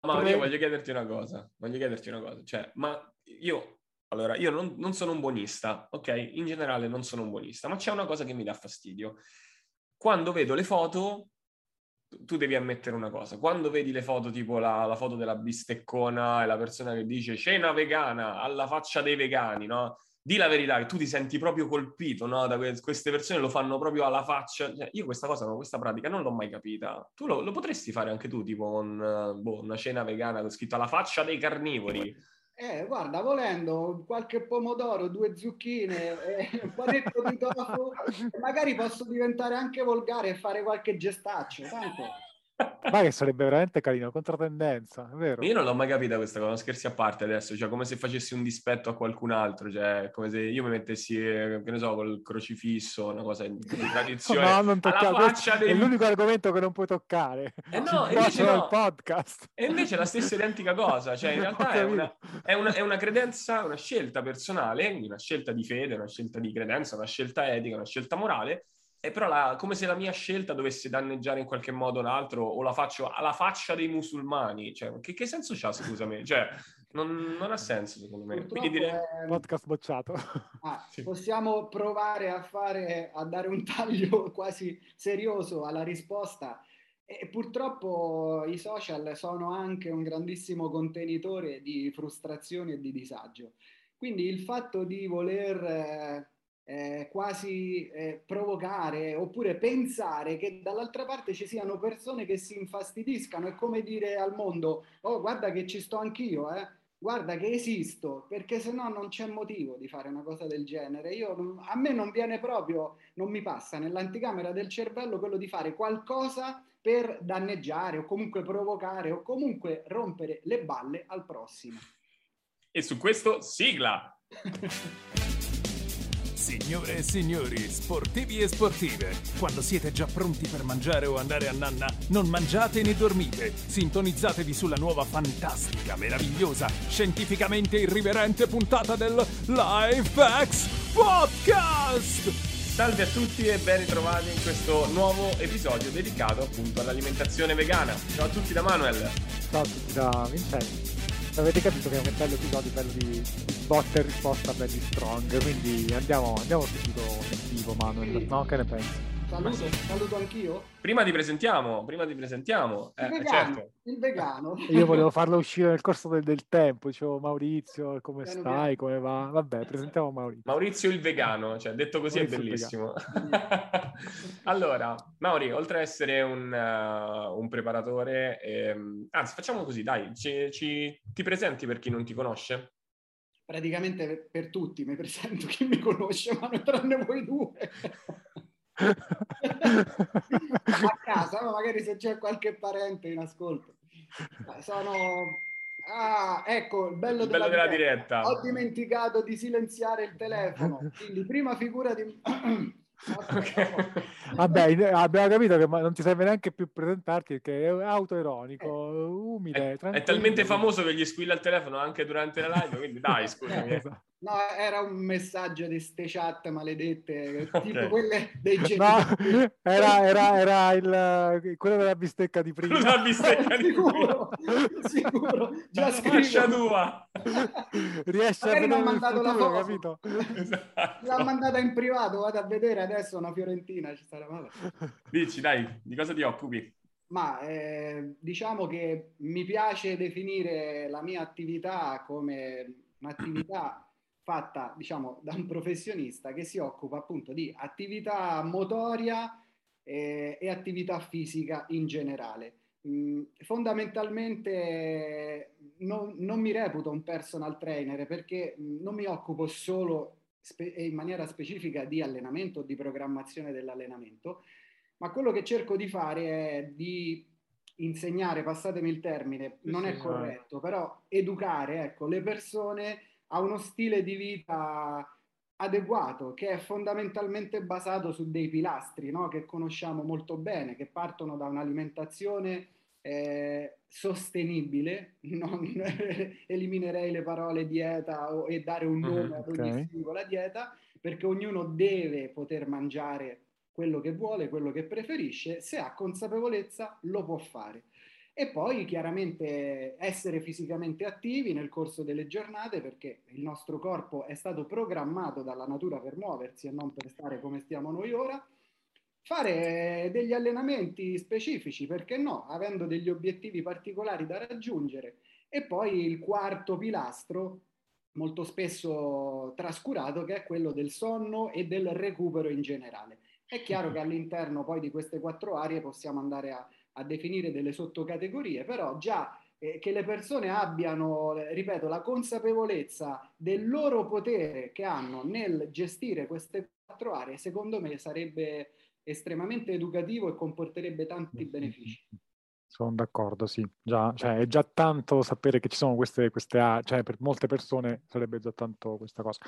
Ma io voglio chiederti una cosa, voglio chiederti una cosa, cioè, ma io, allora, io non, non sono un buonista, ok? In generale non sono un buonista, ma c'è una cosa che mi dà fastidio. Quando vedo le foto, tu devi ammettere una cosa, quando vedi le foto tipo la, la, foto della bisteccona e la persona che dice cena vegana alla faccia dei vegani, no? Di la verità che tu ti senti proprio colpito no? da que- queste persone, lo fanno proprio alla faccia. Cioè, io questa cosa, questa pratica non l'ho mai capita. Tu lo, lo potresti fare anche tu, tipo con boh, una cena vegana con scritto alla faccia dei carnivori. Eh, guarda, volendo qualche pomodoro, due zucchine, e un panetto di tofu, magari posso diventare anche volgare e fare qualche gestaccio, tanto... Ma che sarebbe veramente carino, controtendenza, è vero? Io non l'ho mai capita questa cosa, scherzi a parte adesso, cioè come se facessi un dispetto a qualcun altro, cioè come se io mi mettessi, eh, che ne so, col crocifisso, una cosa di tradizione. no, non toccare, dei... è l'unico argomento che non puoi toccare. Eh no, invece no. podcast. E invece è la stessa identica cosa, cioè in realtà è una, è, una, è una credenza, una scelta personale, una scelta di fede, una scelta di credenza, una scelta etica, una scelta morale, è però la, come se la mia scelta dovesse danneggiare in qualche modo l'altro o la faccio alla faccia dei musulmani. Cioè, che, che senso c'ha, scusami? Cioè, non, non, ha senso, secondo me. Quindi direi... È... Podcast bocciato. Ah, sì. Possiamo provare a, fare, a dare un taglio quasi serioso alla risposta. E purtroppo i social sono anche un grandissimo contenitore di frustrazioni e di disagio. Quindi il fatto di voler... Eh, quasi eh, provocare oppure pensare che dall'altra parte ci siano persone che si infastidiscano, è come dire al mondo, oh guarda che ci sto anch'io, eh? guarda che esisto, perché se no non c'è motivo di fare una cosa del genere. Io, a me non viene proprio, non mi passa nell'anticamera del cervello quello di fare qualcosa per danneggiare o comunque provocare o comunque rompere le balle al prossimo. E su questo sigla! Signore e signori, sportivi e sportive, quando siete già pronti per mangiare o andare a nanna, non mangiate né dormite. Sintonizzatevi sulla nuova fantastica, meravigliosa, scientificamente irriverente puntata del LifeX Podcast! Salve a tutti e ben ritrovati in questo nuovo episodio dedicato appunto all'alimentazione vegana. Ciao a tutti da Manuel. Ciao a tutti da Vincenzo avete capito che è un bello episodio bello di botta e risposta belli strong quindi andiamo, andiamo subito vivo Manuel no? che ne pensi? Saluto, saluto anch'io. Prima ti presentiamo, prima ti presentiamo. Il, eh, vegano, certo. il vegano. Io volevo farlo uscire nel corso del, del tempo. Dicevo Maurizio, come piano stai? Piano. Come va? Vabbè, presentiamo Maurizio. Maurizio il vegano, cioè detto così Maurizio è bellissimo. allora, Mauri, oltre ad essere un, uh, un preparatore, ehm, anzi facciamo così, dai, ci, ci, ti presenti per chi non ti conosce? Praticamente per tutti mi presento chi mi conosce, ma non tranne voi due a casa, ma magari se c'è qualche parente in ascolto. Sono... Ah, ecco, il bello, il bello della, della diretta. diretta. Ho dimenticato di silenziare il telefono. Quindi prima figura di... Okay. Vabbè, abbiamo capito che non ti serve neanche più presentarti perché è autoironico, eh. umile. È, è, talmente famoso che gli squilla il telefono anche durante la live, quindi dai, scusami. Eh, esatto. No, era un messaggio di ste chat maledette, okay. tipo quelle dei genitori. No, era, era, era il, quello della bistecca di prima. La bistecca di sicuro, sicuro, già scrivo. tua. Riesce Magari a vedere mandato futuro, la foto. capito? Esatto. L'ha mandata in privato, vado a vedere adesso una Fiorentina. Ci sarà. Dici, dai, di cosa ti occupi? Ma eh, diciamo che mi piace definire la mia attività come un'attività fatta diciamo da un professionista che si occupa appunto di attività motoria eh, e attività fisica in generale. Mm, fondamentalmente non, non, mi reputo un personal trainer perché mm, non mi occupo solo spe- in maniera specifica di allenamento, di programmazione dell'allenamento, ma quello che cerco di fare è di insegnare, passatemi il termine, non sì, è corretto, però educare ecco, le persone a uno stile di vita adeguato che è fondamentalmente basato su dei pilastri no? che conosciamo molto bene, che partono da un'alimentazione eh, sostenibile, non eliminerei le parole dieta o, e dare un nome ad ogni okay. singola dieta, perché ognuno deve poter mangiare quello che vuole, quello che preferisce, se ha consapevolezza lo può fare. E poi chiaramente essere fisicamente attivi nel corso delle giornate perché il nostro corpo è stato programmato dalla natura per muoversi e non per stare come stiamo noi ora. Fare degli allenamenti specifici, perché no, avendo degli obiettivi particolari da raggiungere. E poi il quarto pilastro, molto spesso trascurato, che è quello del sonno e del recupero in generale. È chiaro che all'interno poi di queste quattro aree possiamo andare a a definire delle sottocategorie, però già eh, che le persone abbiano, ripeto, la consapevolezza del loro potere che hanno nel gestire queste quattro aree, secondo me sarebbe estremamente educativo e comporterebbe tanti benefici. Sono d'accordo, sì. Già, cioè, è già tanto sapere che ci sono queste, queste aree, cioè per molte persone sarebbe già tanto questa cosa.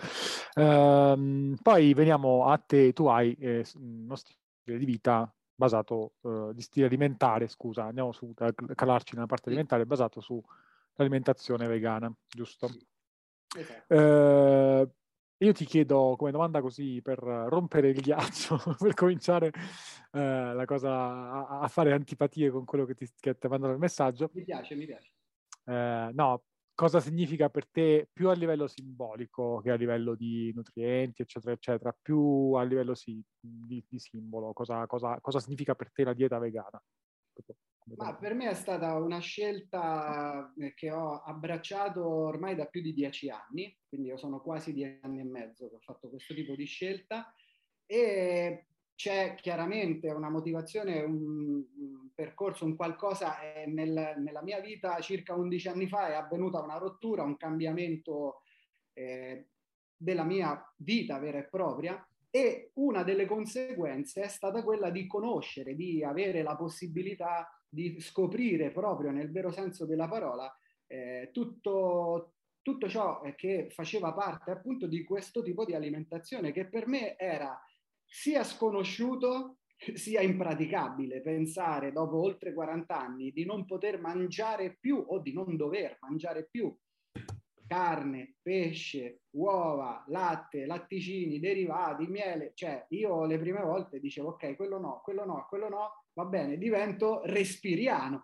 Ehm, poi veniamo a te, tu hai eh, uno stile di vita basato eh, di stile alimentare, scusa, andiamo su a calarci nella parte alimentare, basato sull'alimentazione vegana, giusto? Esatto. Eh, io ti chiedo come domanda così per rompere il ghiaccio, per cominciare eh, la cosa a, a, fare antipatie con quello che ti, che ti ha mandato il messaggio. Mi piace, mi piace. Eh, no, cosa significa per te più a livello simbolico che a livello di nutrienti, eccetera, eccetera, più a livello sì, di, di, simbolo, cosa, cosa, cosa, significa per te la dieta vegana? Ma per me è stata una scelta eh, che ho abbracciato ormai da più di dieci anni, quindi io sono quasi dieci anni e mezzo che ho fatto questo tipo di scelta e c'è chiaramente una motivazione, un, percorso, un qualcosa eh, nel, nella mia vita circa 11 anni fa è avvenuta una rottura, un cambiamento eh, della mia vita vera e propria e una delle conseguenze è stata quella di conoscere, di avere la possibilità di scoprire proprio nel vero senso della parola eh, tutto, tutto ciò che faceva parte appunto di questo tipo di alimentazione che per me era sia sconosciuto sia impraticabile pensare dopo oltre 40 anni di non poter mangiare più o di non dover mangiare più carne, pesce, uova, latte, latticini, derivati, miele, cioè io le prime volte dicevo ok, quello no, quello no, quello no, va bene, divento respiriano.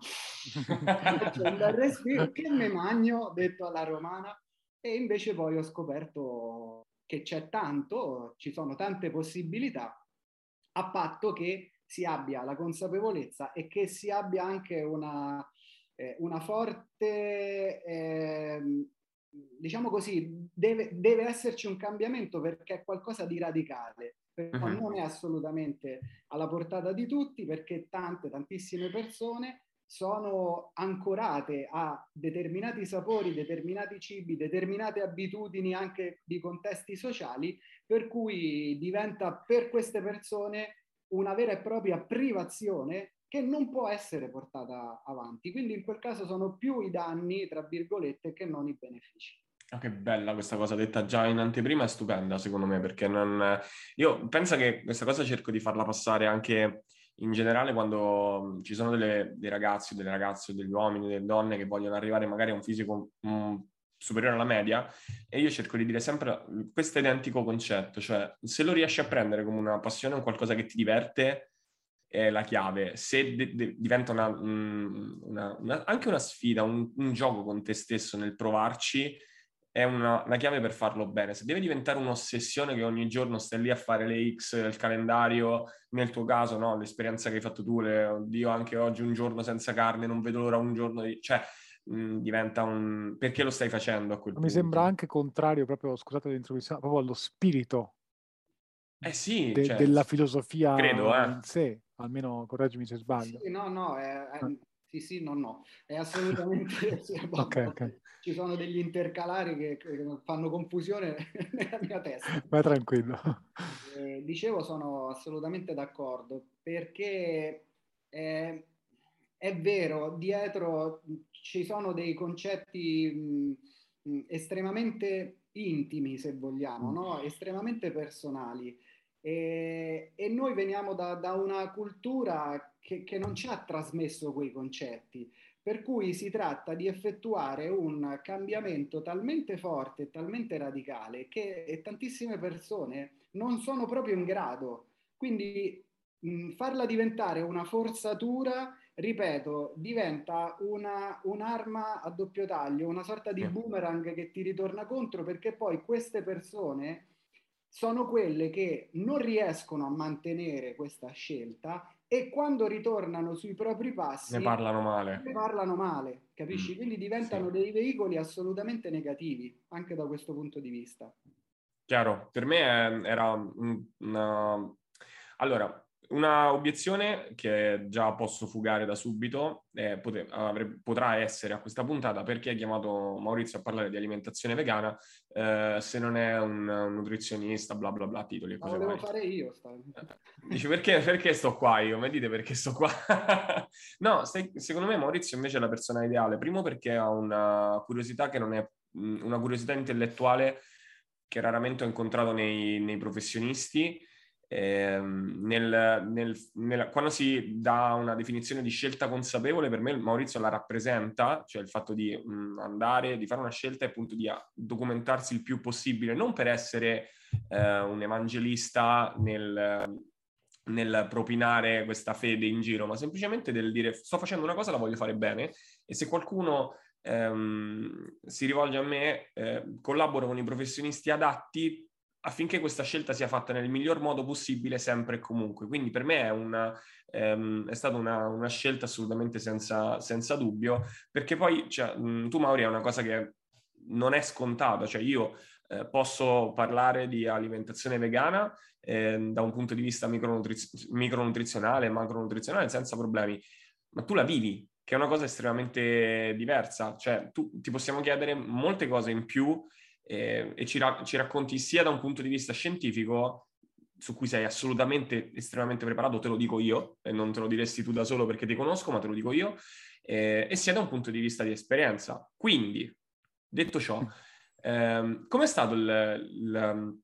respiro, che me magno, detto alla romana, e invece poi ho scoperto che c'è tanto, ci sono tante possibilità, a patto che si abbia la consapevolezza e che si abbia anche una, eh, una forte, eh, diciamo così, deve, deve, esserci un cambiamento perché è qualcosa di radicale, però uh-huh. non è assolutamente alla portata di tutti perché tante, tantissime persone sono ancorate a determinati sapori, determinati cibi, determinate abitudini anche di contesti sociali, per cui diventa per queste persone una vera e propria privazione che non può essere portata avanti. Quindi in quel caso sono più i danni, tra virgolette, che non i benefici. Oh, che bella questa cosa detta già in anteprima, è stupenda secondo me, perché non... io penso che questa cosa cerco di farla passare anche in generale quando ci sono delle, dei ragazzi, delle ragazze, degli uomini, delle donne che vogliono arrivare magari a un fisico mh, superiore alla media e io cerco di dire sempre questo identico concetto, cioè se lo riesci a prendere come una passione, un qualcosa che ti diverte, è la chiave. Se de- de- diventa una, una, una, anche una sfida, un, un gioco con te stesso nel provarci, è una, una, chiave per farlo bene. Se deve diventare un'ossessione che ogni giorno stai lì a fare le X, il calendario, nel tuo caso, no? l'esperienza che hai fatto tu, le, oddio, anche oggi un giorno senza carne, non vedo l'ora un giorno di... Cioè, mh, diventa un... Perché lo stai facendo a quel Mi punto? sembra anche contrario, proprio, scusate l'introduzione, proprio allo spirito eh sì, de- cioè, della filosofia credo, eh. in sé, almeno correggimi se sbaglio. Sì, no, no, è, è, sì, sì, no, no, è assolutamente... sì, okay, okay ci sono degli intercalari che, che fanno confusione nella mia testa. Vai tranquillo. Eh, dicevo, sono assolutamente d'accordo perché eh, è vero, dietro ci sono dei concetti mh, mh, estremamente intimi, se vogliamo, no? estremamente personali. E, e noi veniamo da, da una cultura che, che, non ci ha trasmesso quei concetti. Per cui si tratta di effettuare un cambiamento talmente forte e talmente radicale che tantissime persone non sono proprio in grado. Quindi mh, farla diventare una forzatura ripeto, diventa una, un'arma a doppio taglio, una sorta di boomerang che ti ritorna contro perché poi queste persone sono quelle che non riescono a mantenere questa scelta e quando ritornano sui propri passi ne parlano male. Ne parlano male, capisci? Mm, Quindi diventano sì. dei veicoli assolutamente negativi anche da questo punto di vista. Chiaro, per me era una... Allora, una obiezione che già posso fugare da subito eh, pote- avre- potrà essere a questa puntata perché hai chiamato Maurizio a parlare di alimentazione vegana eh, se non è un, un, nutrizionista, bla bla bla, titoli e cose Lo devo fare io. Eh, dici perché, perché, sto qua io? Mi dite perché sto qua? no, stai, secondo me Maurizio invece è la persona ideale, primo perché ha una curiosità che non è una curiosità intellettuale che raramente ho incontrato nei, nei professionisti eh, nel, nel, nel, quando si dà una definizione di scelta consapevole, per me Maurizio la rappresenta, cioè il fatto di mh, andare, di fare una scelta e appunto di documentarsi il più possibile, non per essere eh, un evangelista nel, nel propinare questa fede in giro, ma semplicemente del dire sto facendo una cosa, la voglio fare bene e se qualcuno ehm, si rivolge a me, eh, collaboro con i professionisti adatti affinché questa scelta sia fatta nel miglior modo possibile sempre e comunque. Quindi per me è, una, ehm, è stata una, una, scelta assolutamente senza, senza dubbio, perché poi cioè, mh, tu Mauri è una cosa che non è scontata, cioè io eh, posso parlare di alimentazione vegana eh, da un punto di vista micronutriz- micronutrizionale, macronutrizionale senza problemi, ma tu la vivi, che è una cosa estremamente diversa, cioè tu, ti possiamo chiedere molte cose in più eh, e ci, ra- ci, racconti sia da un punto di vista scientifico, su cui sei assolutamente estremamente preparato, te lo dico io, e non te lo diresti tu da solo perché ti conosco, ma te lo dico io, eh, e sia da un punto di vista di esperienza. Quindi, detto ciò, ehm, com'è stato il, il,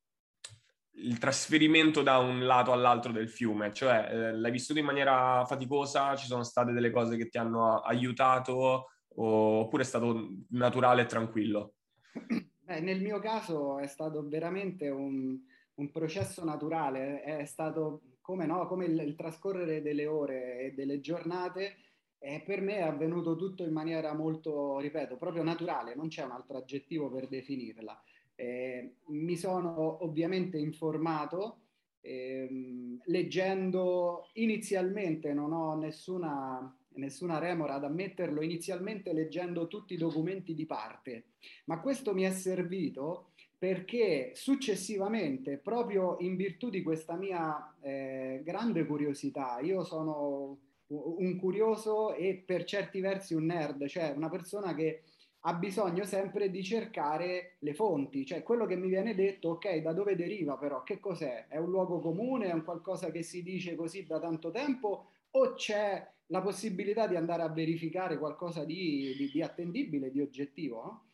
il, trasferimento da un lato all'altro del fiume? Cioè, eh, l'hai vissuto in maniera faticosa? Ci sono state delle cose che ti hanno aiutato? Oppure è stato naturale e tranquillo? Eh, nel mio caso è stato veramente un, un processo naturale, è stato come, no, come il, il, trascorrere delle ore e delle giornate e per me è avvenuto tutto in maniera molto, ripeto, proprio naturale, non c'è un altro aggettivo per definirla. Eh, mi sono ovviamente informato, ehm, leggendo inizialmente, non ho nessuna nessuna remora ad ammetterlo, inizialmente leggendo tutti i documenti di parte, ma questo mi è servito perché successivamente, proprio in virtù di questa mia eh, grande curiosità, io sono un curioso e per certi versi un nerd, cioè una persona che ha bisogno sempre di cercare le fonti, cioè quello che mi viene detto, ok, da dove deriva però, che cos'è? È un luogo comune, è un qualcosa che si dice così da tanto tempo o c'è la possibilità di andare a verificare qualcosa di, di, di attendibile, di oggettivo. No?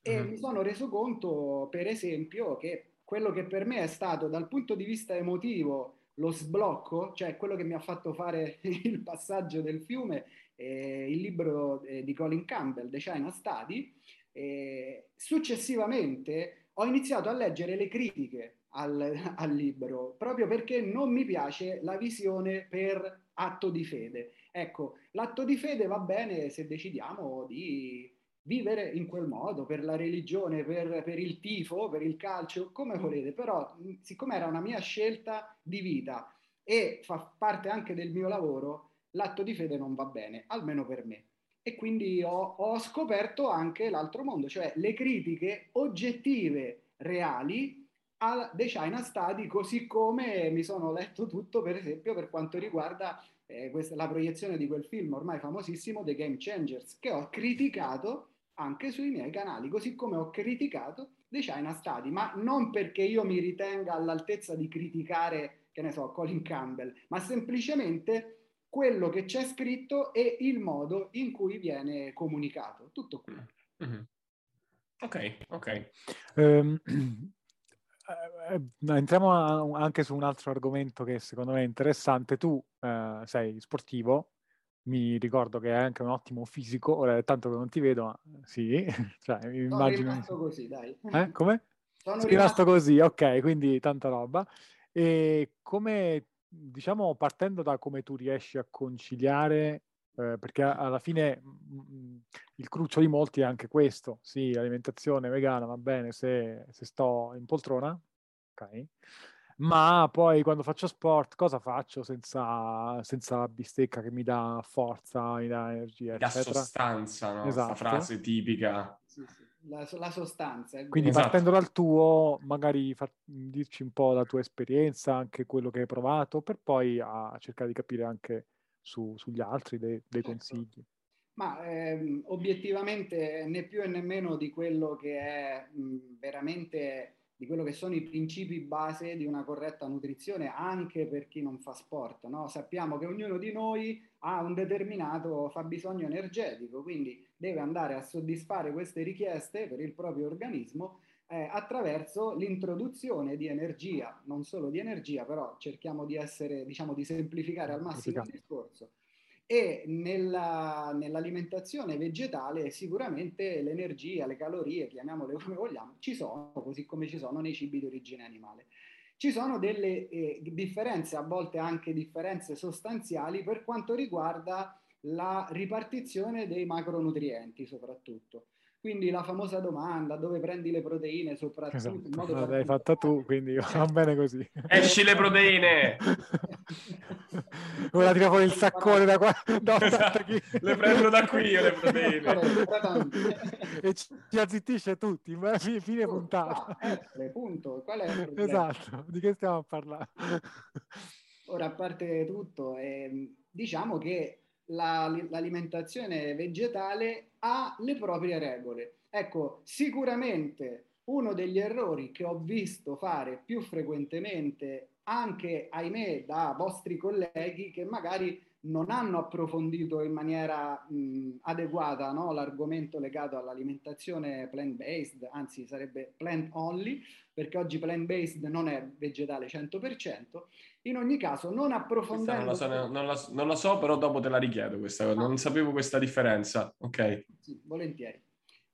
E uh-huh. mi sono reso conto, per esempio, che quello che per me è stato dal punto di vista emotivo lo sblocco, cioè quello che mi ha fatto fare il passaggio del fiume, eh, il libro eh, di Colin Campbell, The China Study, eh, successivamente ho iniziato a leggere le critiche al, al libro, proprio perché non mi piace la visione per atto di fede. Ecco, l'atto di fede va bene se decidiamo di vivere in quel modo, per la religione, per, per, il tifo, per il calcio, come volete, però siccome era una mia scelta di vita e fa parte anche del mio lavoro, l'atto di fede non va bene, almeno per me. E quindi ho, ho scoperto anche l'altro mondo, cioè le critiche oggettive, reali, a The China Study, così come mi sono letto tutto, per esempio, per quanto riguarda eh, questa, la proiezione di quel film ormai famosissimo, The Game Changers, che ho criticato anche sui miei canali, così come ho criticato The China Study, ma non perché io mi ritenga all'altezza di criticare, che ne so, Colin Campbell, ma semplicemente quello che c'è scritto e il modo in cui viene comunicato. Tutto qui. Mm-hmm. Ok, ok. Um, entriamo a, anche su un altro argomento che secondo me è interessante. Tu eh, sei sportivo, mi ricordo che hai anche un ottimo fisico, ora è tanto che non ti vedo, ma sì, cioè, Sono immagino... rimasto così, dai. Eh, come? Sono Sei rimasto così, ok, quindi tanta roba. E come, diciamo, partendo da come tu riesci a conciliare eh, perché alla fine mh, mm, mm, il cruccio di molti è anche questo, sì, alimentazione vegana va bene se, se sto in poltrona, ok, ma poi quando faccio sport cosa faccio senza, senza la bistecca che mi dà forza, mi dà energia, Da eccetera. sostanza, no? Esatto. Questa frase tipica. Sì, sì. La, la sostanza. è Quindi. Esatto. partendo dal tuo, magari far- dirci un po' la tua esperienza, anche quello che hai provato, per poi a cercare di capire anche su- sugli altri dei, dei Certo. consigli. Ma ehm, obiettivamente né più e né meno di quello che è mh, veramente di quello che sono i principi base di una corretta nutrizione anche per chi non fa sport. no? Sappiamo che ognuno di noi ha un determinato fabbisogno energetico, quindi deve andare a soddisfare queste richieste per il proprio organismo eh, attraverso l'introduzione di energia, non solo di energia, però cerchiamo di essere, diciamo, di semplificare al massimo il discorso. E nella- nell'alimentazione vegetale sicuramente l'energia, le calorie, chiamiamole come vogliamo, ci sono, così come ci sono nei cibi di origine animale. Ci sono delle eh, differenze, a volte anche differenze sostanziali per quanto riguarda la ripartizione dei macronutrienti soprattutto. Quindi la famosa domanda dove prendi le proteine soprattutto in Esatto, modo l'hai fatta tu, quindi va bene così. Esci le proteine! Ora tira fuori il saccone da qua, da 80 Esatto. Le prendo da qui io le proteine. e ci ci azzittisce tutti, ma fine, fine puntata. essere, punto. Qual è il problema? Esatto, di che stiamo a parlare? Ora, a parte tutto, ehm, diciamo che la- l'alimentazione vegetale ha le proprie regole. Ecco, sicuramente uno degli errori che ho visto fare più frequentemente, anche ahimè da vostri colleghi che magari non hanno approfondito in maniera mh, adeguata no, l'argomento legato all'alimentazione plant-based, anzi sarebbe plant only, perché oggi plant-based non è vegetale 100%. In ogni caso, non approfondendo... non la, so, non la- non la so, però dopo te la richiedo questa cosa. Non sapevo questa differenza. Ok. Sì, volentieri.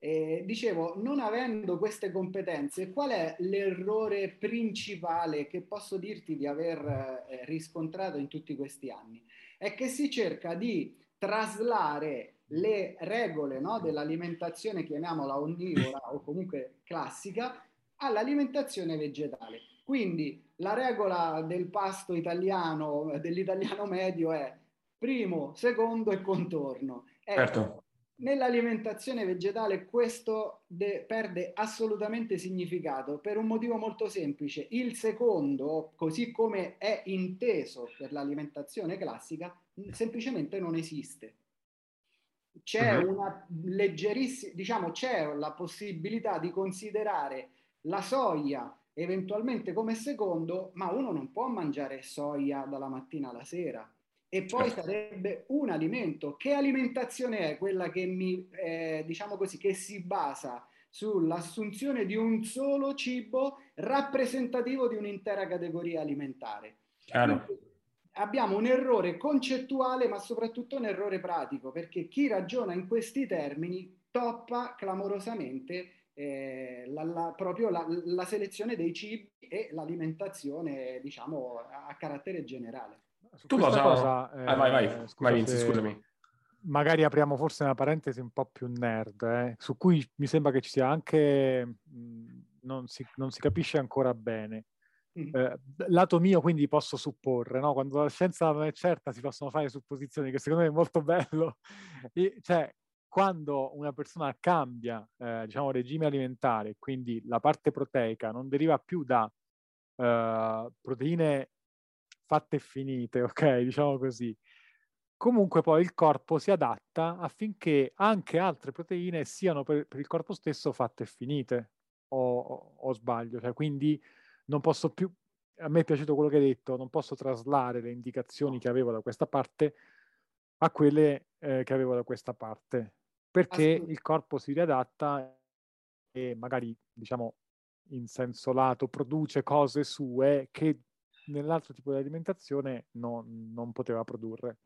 Eh, dicevo, non avendo queste competenze, qual è l'errore principale che posso dirti di aver eh, riscontrato in tutti questi anni? È che si cerca di traslare le regole no, dell'alimentazione, chiamiamola onnivora o comunque classica, all'alimentazione vegetale. Quindi la regola del pasto italiano, dell'italiano medio è primo, secondo e contorno. Ecco, Certo. Nell'alimentazione vegetale questo de- perde assolutamente significato per un motivo molto semplice. Il secondo, così come è inteso per l'alimentazione classica, semplicemente non esiste. C'è Mhm. una leggerissima, diciamo, c'è la possibilità di considerare la soia eventualmente come secondo, ma uno non può mangiare soia dalla mattina alla sera. E poi Certo. sarebbe un alimento. Che alimentazione è quella che mi, eh, diciamo così, che si basa sull'assunzione di un solo cibo rappresentativo di un'intera categoria alimentare? Abbiamo un errore concettuale, ma soprattutto un errore pratico, perché chi ragiona in questi termini toppa clamorosamente eh, la, la- proprio la, la selezione dei cibi e l'alimentazione, diciamo, a, a carattere generale. Su Tu cosa... cosa, Ah, vai, vai, eh, scusa vai Vinci, se- scusami. magari apriamo forse una parentesi un po' più nerd, eh, su cui mi sembra che ci sia anche, non si, non si capisce ancora bene. Mm. Eh, lato mio, quindi posso supporre, no? Quando la scienza non è certa si possono fare supposizioni, che secondo me è molto bello. E, cioè, quando una persona cambia, eh, diciamo, regime alimentare, quindi la parte proteica non deriva più da eh, proteine fatte e finite, ok? Diciamo così. Comunque poi il corpo si adatta affinché anche altre proteine siano per, per il corpo stesso fatte e finite, o, o- o sbaglio, cioè quindi non posso più, a me è piaciuto quello che hai detto, non posso traslare le indicazioni che avevo da questa parte a quelle eh, che avevo da questa parte, perché il corpo si riadatta e magari, diciamo, in senso lato produce cose sue che nell'altro tipo di alimentazione non, non poteva produrre.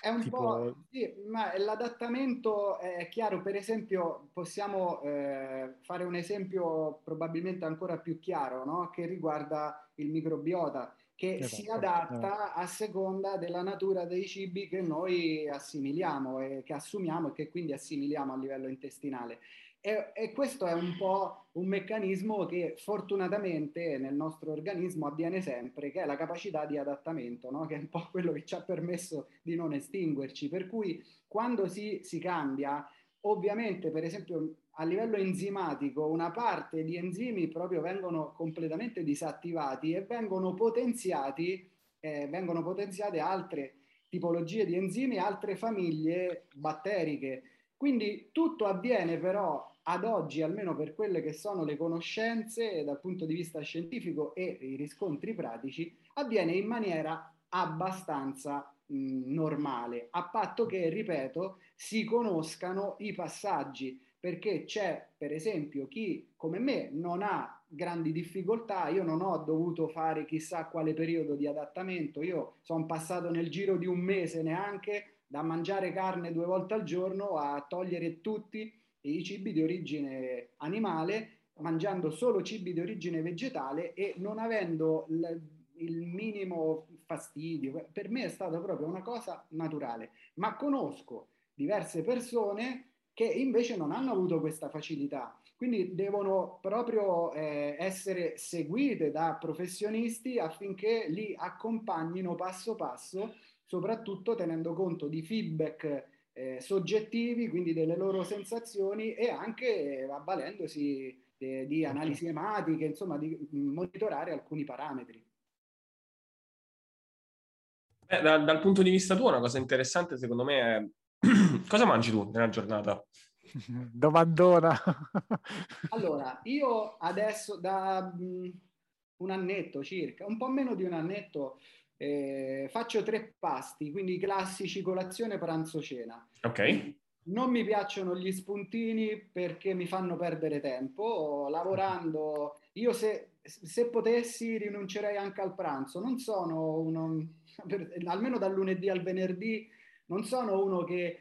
È un Tipo- po', sì, ma l'adattamento è chiaro, per esempio possiamo eh, fare un esempio probabilmente ancora più chiaro, no? Che riguarda il microbiota, che esatto, si adatta a seconda della natura dei cibi che noi assimiliamo e che assumiamo e che quindi assimiliamo a livello intestinale. E, e, questo è un po' un meccanismo che fortunatamente nel nostro organismo avviene sempre, che è la capacità di adattamento, no? che è un po' quello che ci ha permesso di non estinguerci. Per cui quando si, si cambia, ovviamente per esempio a livello enzimatico una parte di enzimi proprio vengono completamente disattivati e vengono potenziati, eh, vengono potenziate altre tipologie di enzimi, altre famiglie batteriche. Quindi tutto avviene però ad oggi, almeno per quelle che sono le conoscenze dal punto di vista scientifico e i riscontri pratici, avviene in maniera abbastanza mh, normale, a patto che, ripeto, si conoscano i passaggi perché c'è per esempio chi come me non ha grandi difficoltà, io non ho dovuto fare chissà quale periodo di adattamento, io sono passato nel giro di un mese neanche da mangiare carne due volte al giorno a togliere tutti i cibi di origine animale, mangiando solo cibi di origine vegetale e non avendo il, il minimo fastidio. Per me è stata proprio una cosa naturale, ma conosco diverse persone che invece non hanno avuto questa facilità. Quindi devono proprio eh, essere seguite da professionisti affinché li accompagnino passo passo, soprattutto tenendo conto di feedback eh, soggettivi, quindi delle loro sensazioni e anche avvalendosi eh, di analisi ematiche, insomma di monitorare alcuni parametri. Beh, da, dal punto di vista tuo, una cosa interessante secondo me è Cosa mangi tu nella giornata? Domandona. allora, io adesso da um, un annetto circa, un po' meno di un annetto, eh, faccio tre pasti, quindi classici colazione, pranzo, cena. Ok. Non mi piacciono gli spuntini perché mi fanno perdere tempo. Lavorando, io se, se potessi rinuncerei anche al pranzo. Non sono uno, per, almeno dal lunedì al venerdì, non sono uno che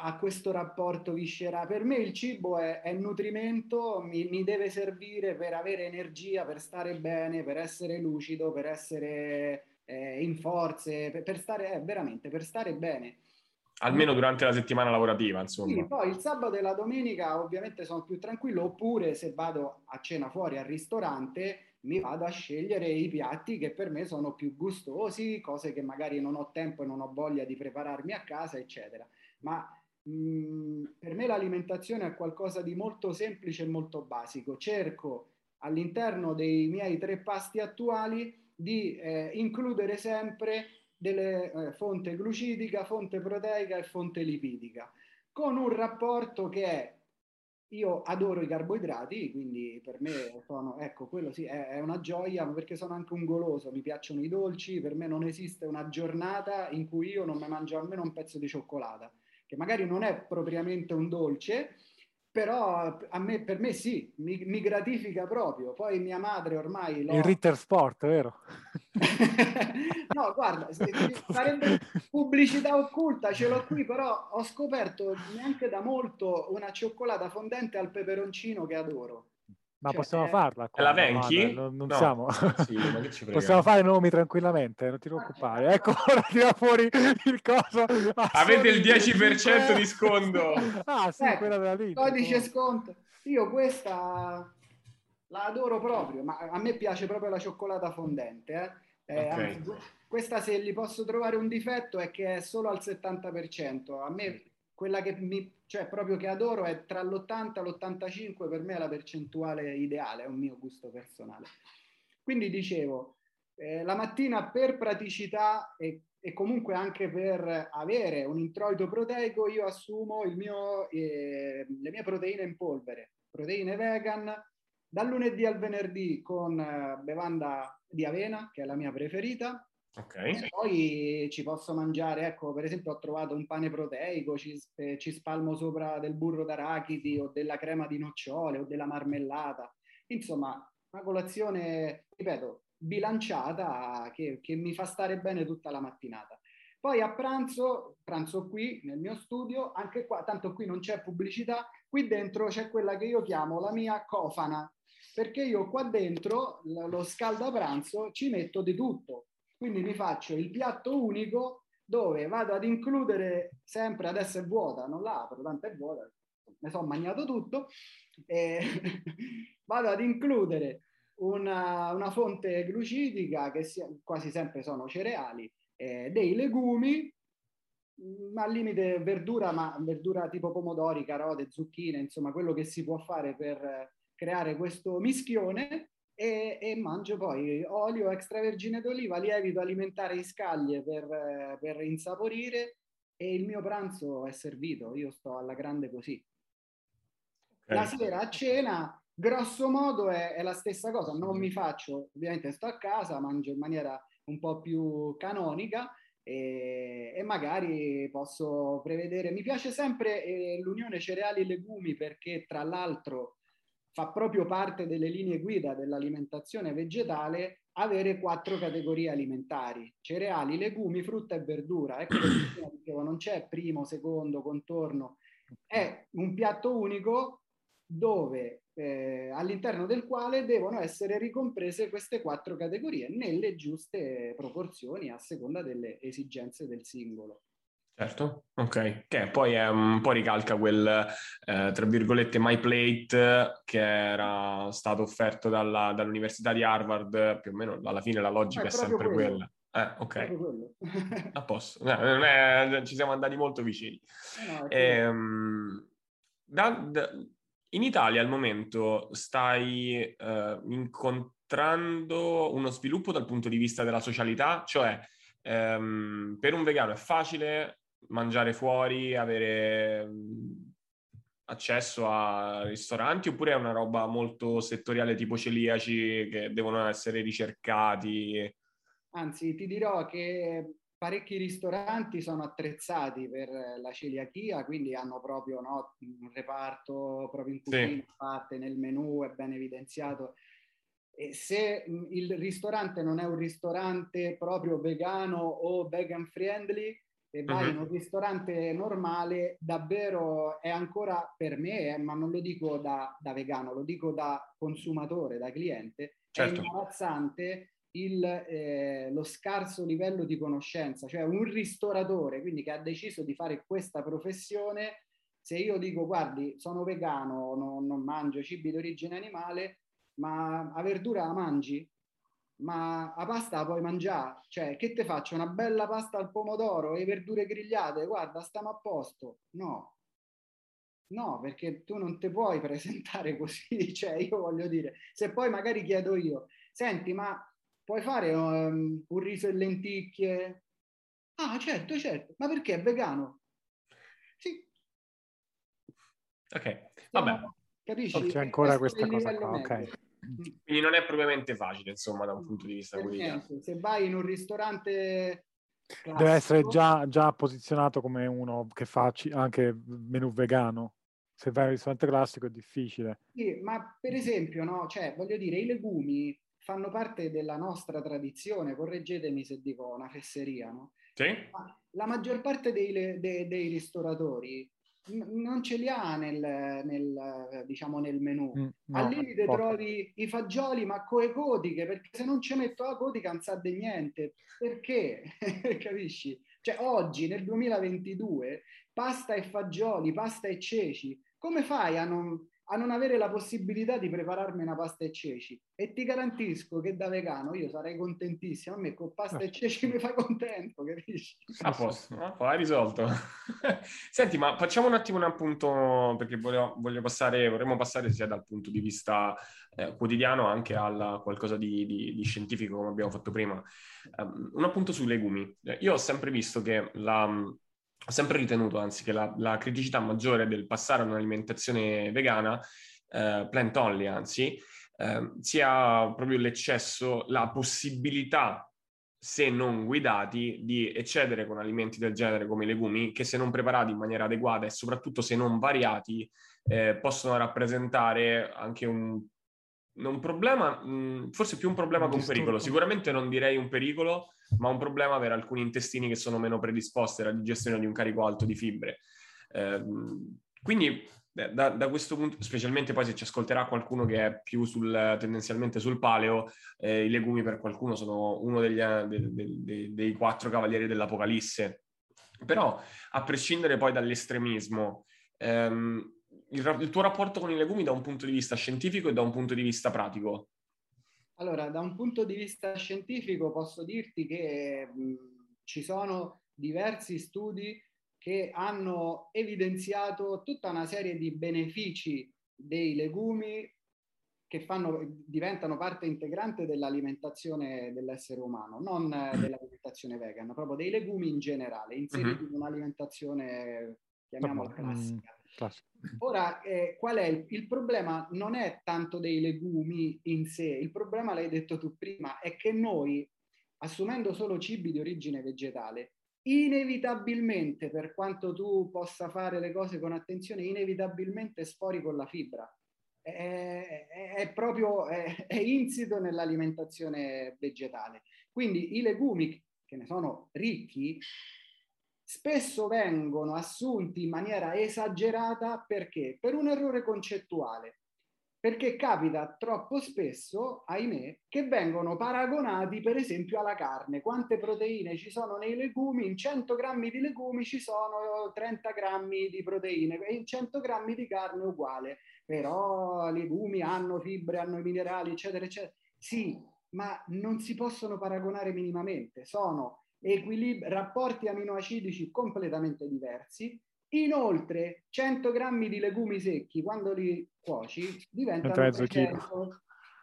ha questo rapporto viscerale. Per me il cibo è, è nutrimento, mi, mi, deve servire per avere energia, per stare bene, per essere lucido, per essere eh, in forze, per, per stare eh, veramente, per stare bene. Almeno durante la settimana lavorativa, insomma. Sì, poi il sabato e la domenica ovviamente sono più tranquillo, oppure se vado a cena fuori al ristorante mi vado a scegliere i piatti che per me sono più gustosi, cose che magari non ho tempo e non ho voglia di prepararmi a casa, eccetera. Ma mh, mm, per me l'alimentazione è qualcosa di molto semplice e molto basico. Cerco all'interno dei miei tre pasti attuali di eh, includere sempre delle eh, fonte glucidica, fonte proteica e fonte lipidica, con un rapporto che è io adoro i carboidrati, quindi per me sono, ecco, quello sì, è, è, una gioia, perché sono anche un goloso, mi piacciono i dolci, per me non esiste una giornata in cui io non mi mangio almeno un pezzo di cioccolata, che magari non è propriamente un dolce, però a me, per me sì, mi, mi, gratifica proprio. Poi mia madre ormai... L'ho... Il Ritter Sport, vero? no, guarda, sarebbe pubblicità occulta, ce l'ho qui, però ho scoperto neanche da molto una cioccolata fondente al peperoncino che adoro. Ma cioè, possiamo farla? Qua, la Venchi? No, non, non no. siamo. Sì, possiamo fare nomi tranquillamente, non ti preoccupare. Ecco, ora tira fuori il coso. Avete il 10% di sconto. ah, sì, ecco, quella della lista. Codice sconto. Io questa la adoro proprio, ma a me piace proprio la cioccolata fondente. Eh. Eh, okay. anzi, questa se gli posso trovare un difetto è che è solo al 70%. A me quella che mi, cioè proprio che adoro è tra l'80 e l'85, per me è la percentuale ideale, è un mio gusto personale. Quindi dicevo, eh, la mattina per praticità e, e, comunque anche per avere un introito proteico, io assumo mio, eh, le mie proteine in polvere, proteine vegan, dal lunedì al venerdì con eh, bevanda di avena, che è la mia preferita, Okay. E poi ci posso mangiare, ecco, per esempio ho trovato un pane proteico, ci, eh, ci spalmo sopra del burro d'arachidi o della crema di nocciole o della marmellata. Insomma, una colazione, ripeto, bilanciata che, che mi fa stare bene tutta la mattinata. Poi a pranzo, pranzo qui nel mio studio, anche qua, tanto qui non c'è pubblicità, qui dentro c'è quella che io chiamo la mia cofana, perché io qua dentro lo scalda pranzo ci metto di tutto, Quindi mi faccio il piatto unico dove vado ad includere sempre, adesso è vuota, non la apro, tanto è vuota, ne sono mangiato tutto, e vado ad includere una, una, fonte glucidica che sia, quasi sempre sono cereali, eh, dei legumi, ma al limite verdura, ma verdura tipo pomodori, carote, zucchine, insomma quello che si può fare per creare questo mischione e, e mangio poi olio extravergine d'oliva, lievito alimentare in scaglie per, per insaporire e il mio pranzo è servito, io sto alla grande così. Okay. La sera a cena, grosso modo, è, è, la stessa cosa. Non mi faccio, ovviamente sto a casa, mangio in maniera un po' più canonica e, e magari posso prevedere. Mi piace sempre eh, l'unione cereali e legumi perché, tra l'altro, fa proprio parte delle linee guida dell'alimentazione vegetale avere quattro categorie alimentari, cereali, legumi, frutta e verdura. Ecco perché dicevo, non c'è primo, secondo, contorno, è un piatto unico dove eh, all'interno del quale devono essere ricomprese queste quattro categorie nelle giuste proporzioni a seconda delle esigenze del singolo. Certo, ok, che poi è un po' ricalca quel, eh, tra virgolette, My Plate che era stato offerto dalla, dall'Università di Harvard, più o meno alla fine la logica è, è sempre quello. quella. Eh, ok. A posto. No, è, ci siamo andati molto vicini. Eh no, ehm, da, da, in Italia al momento stai eh, incontrando uno sviluppo dal punto di vista della socialità, cioè ehm, per un vegano è facile mangiare fuori, avere accesso a ristoranti oppure è una roba molto settoriale tipo celiaci che devono essere ricercati? Anzi, ti dirò che parecchi ristoranti sono attrezzati per la celiachia, quindi hanno proprio no, un reparto proprio in cucina, sì. parte nel menù, è ben evidenziato. E se il ristorante non è un ristorante proprio vegano o vegan friendly, e vai uh-huh. in un ristorante normale, davvero è ancora per me, eh, ma non lo dico da, da, vegano, lo dico da consumatore, da cliente, certo. è imbarazzante il, eh, lo scarso livello di conoscenza, cioè un ristoratore, quindi che ha deciso di fare questa professione, se io dico guardi sono vegano, non, non mangio cibi di origine animale, ma a verdura la mangi? Ma la pasta la puoi mangiare, cioè che te faccio una bella pasta al pomodoro e verdure grigliate, guarda, stiamo a posto. No, no, perché tu non ti puoi presentare così, cioè io voglio dire, se poi magari chiedo io, senti, ma puoi fare um, un riso e lenticchie? Ah, certo, certo, ma perché è vegano? Sì. Ok, vabbè. Capisci? C'è ancora questa cosa qua, ok. Quindi non è propriamente facile, insomma, da un punto di vista quotidiano. Se vai in un ristorante classico, deve essere già, già, posizionato come uno che fa anche menù vegano. Se vai in un ristorante classico è difficile. Sì, ma per esempio, no, cioè, voglio dire, i legumi fanno parte della nostra tradizione, correggetemi se dico una fesseria, no? Sì. la maggior parte dei, dei, dei ristoratori non ce li ha nel, nel, diciamo nel menù. Mm, no, Al limite poco. trovi i fagioli, ma coe codiche, perché se non ci metto la codica non sa di niente. Perché? Capisci? Cioè oggi, nel 2022, pasta e fagioli, pasta e ceci, come fai a non, a non avere la possibilità di prepararmi una pasta e ceci. E ti garantisco che da vegano io sarei contentissimo. A me con pasta e ceci mi fa contento, capisci? A posto, no? hai risolto. Senti, ma facciamo un attimo un appunto, perché voglio, voglio passare, vorremmo passare sia dal punto di vista eh, quotidiano anche a qualcosa di, di, di, scientifico, come abbiamo fatto prima. Um, un appunto sui legumi. Io ho sempre visto che la ho sempre ritenuto, anzi, che la, la criticità maggiore del passare a un'alimentazione vegana, eh, plant only, anzi, eh, sia proprio l'eccesso, la possibilità, se non guidati, di eccedere con alimenti del genere come i legumi, che se non preparati in maniera adeguata e soprattutto se non variati, eh, possono rappresentare anche un un problema, mh, forse più un problema che un pericolo. Sicuramente non direi un pericolo, ma un problema per alcuni intestini che sono meno predisposti alla digestione di un carico alto di fibre. Eh, quindi da, da, questo punto, specialmente poi se ci ascolterà qualcuno che è più sul, tendenzialmente sul paleo, eh, i legumi per qualcuno sono uno degli, de, de, de, dei quattro cavalieri dell'Apocalisse. Però, a prescindere poi dall'estremismo, ehm, il, il tuo rapporto con i legumi da un punto di vista scientifico e da un punto di vista pratico? Allora, da un punto di vista scientifico posso dirti che mh, ci sono diversi studi che hanno evidenziato tutta una serie di benefici dei legumi che fanno, diventano parte integrante dell'alimentazione dell'essere umano, non dell'alimentazione vegan, proprio dei legumi in generale, inseriti uh-huh. in un'alimentazione, chiamiamola classica. Ora, eh, qual è il, il, problema? Non è tanto dei legumi in sé, il problema, l'hai detto tu prima, è che noi, assumendo solo cibi di origine vegetale, inevitabilmente, per quanto tu possa fare le cose con attenzione, inevitabilmente sfori con la fibra. È, è, è proprio è, è insito nell'alimentazione vegetale. Quindi i legumi, che ne sono ricchi, spesso vengono assunti in maniera esagerata perché? Per un errore concettuale perché capita troppo spesso, ahimè, che vengono paragonati per esempio alla carne. Quante proteine ci sono nei legumi? In 100 grammi di legumi ci sono 30 grammi di proteine e in 100 grammi di carne uguale. Però legumi hanno fibre, hanno minerali, eccetera, eccetera. Sì, ma non si possono paragonare minimamente. Sono rapporti aminoacidici completamente diversi Inoltre, 100 grammi di legumi secchi, quando li cuoci, diventano 300.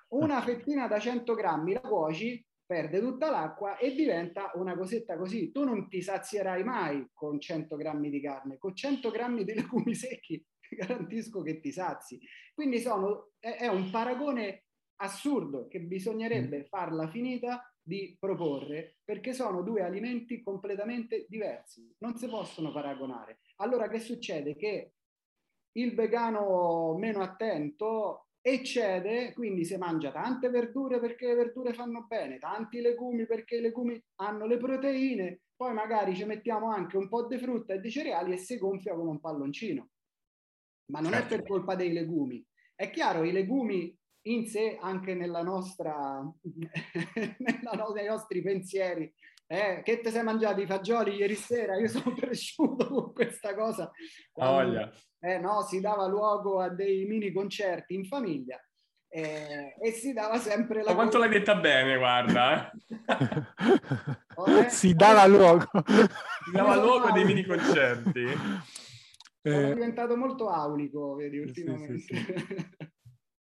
Una fettina da 100 grammi la cuoci, perde tutta l'acqua e diventa una cosetta così. Tu non ti sazierai mai con 100 grammi di carne, con 100 grammi di legumi secchi garantisco che ti sazi. Quindi sono, è, è un paragone assurdo che bisognerebbe mm. farla finita di proporre perché sono due alimenti completamente diversi, non si possono paragonare. Allora che succede? Che il vegano meno attento eccede, quindi si mangia tante verdure perché le verdure fanno bene, tanti legumi perché i legumi hanno le proteine, poi magari ci mettiamo anche un po' di frutta e di cereali e si gonfia come un palloncino. Ma non certo. è per colpa dei legumi. È chiaro, i legumi in sé anche nella nostra, nella, nei nostri pensieri. Eh, che ti sei mangiato i fagioli ieri sera? Io sono cresciuto con questa cosa. Quando, eh, no, si dava luogo a dei mini concerti in famiglia eh, e si dava sempre la... Ma quanto l'hai detta bene, guarda. Eh. si dava luogo. Si dava luogo a dei mini concerti. Sono diventato molto aulico, vedi, ultimamente. Sì, sì, sì.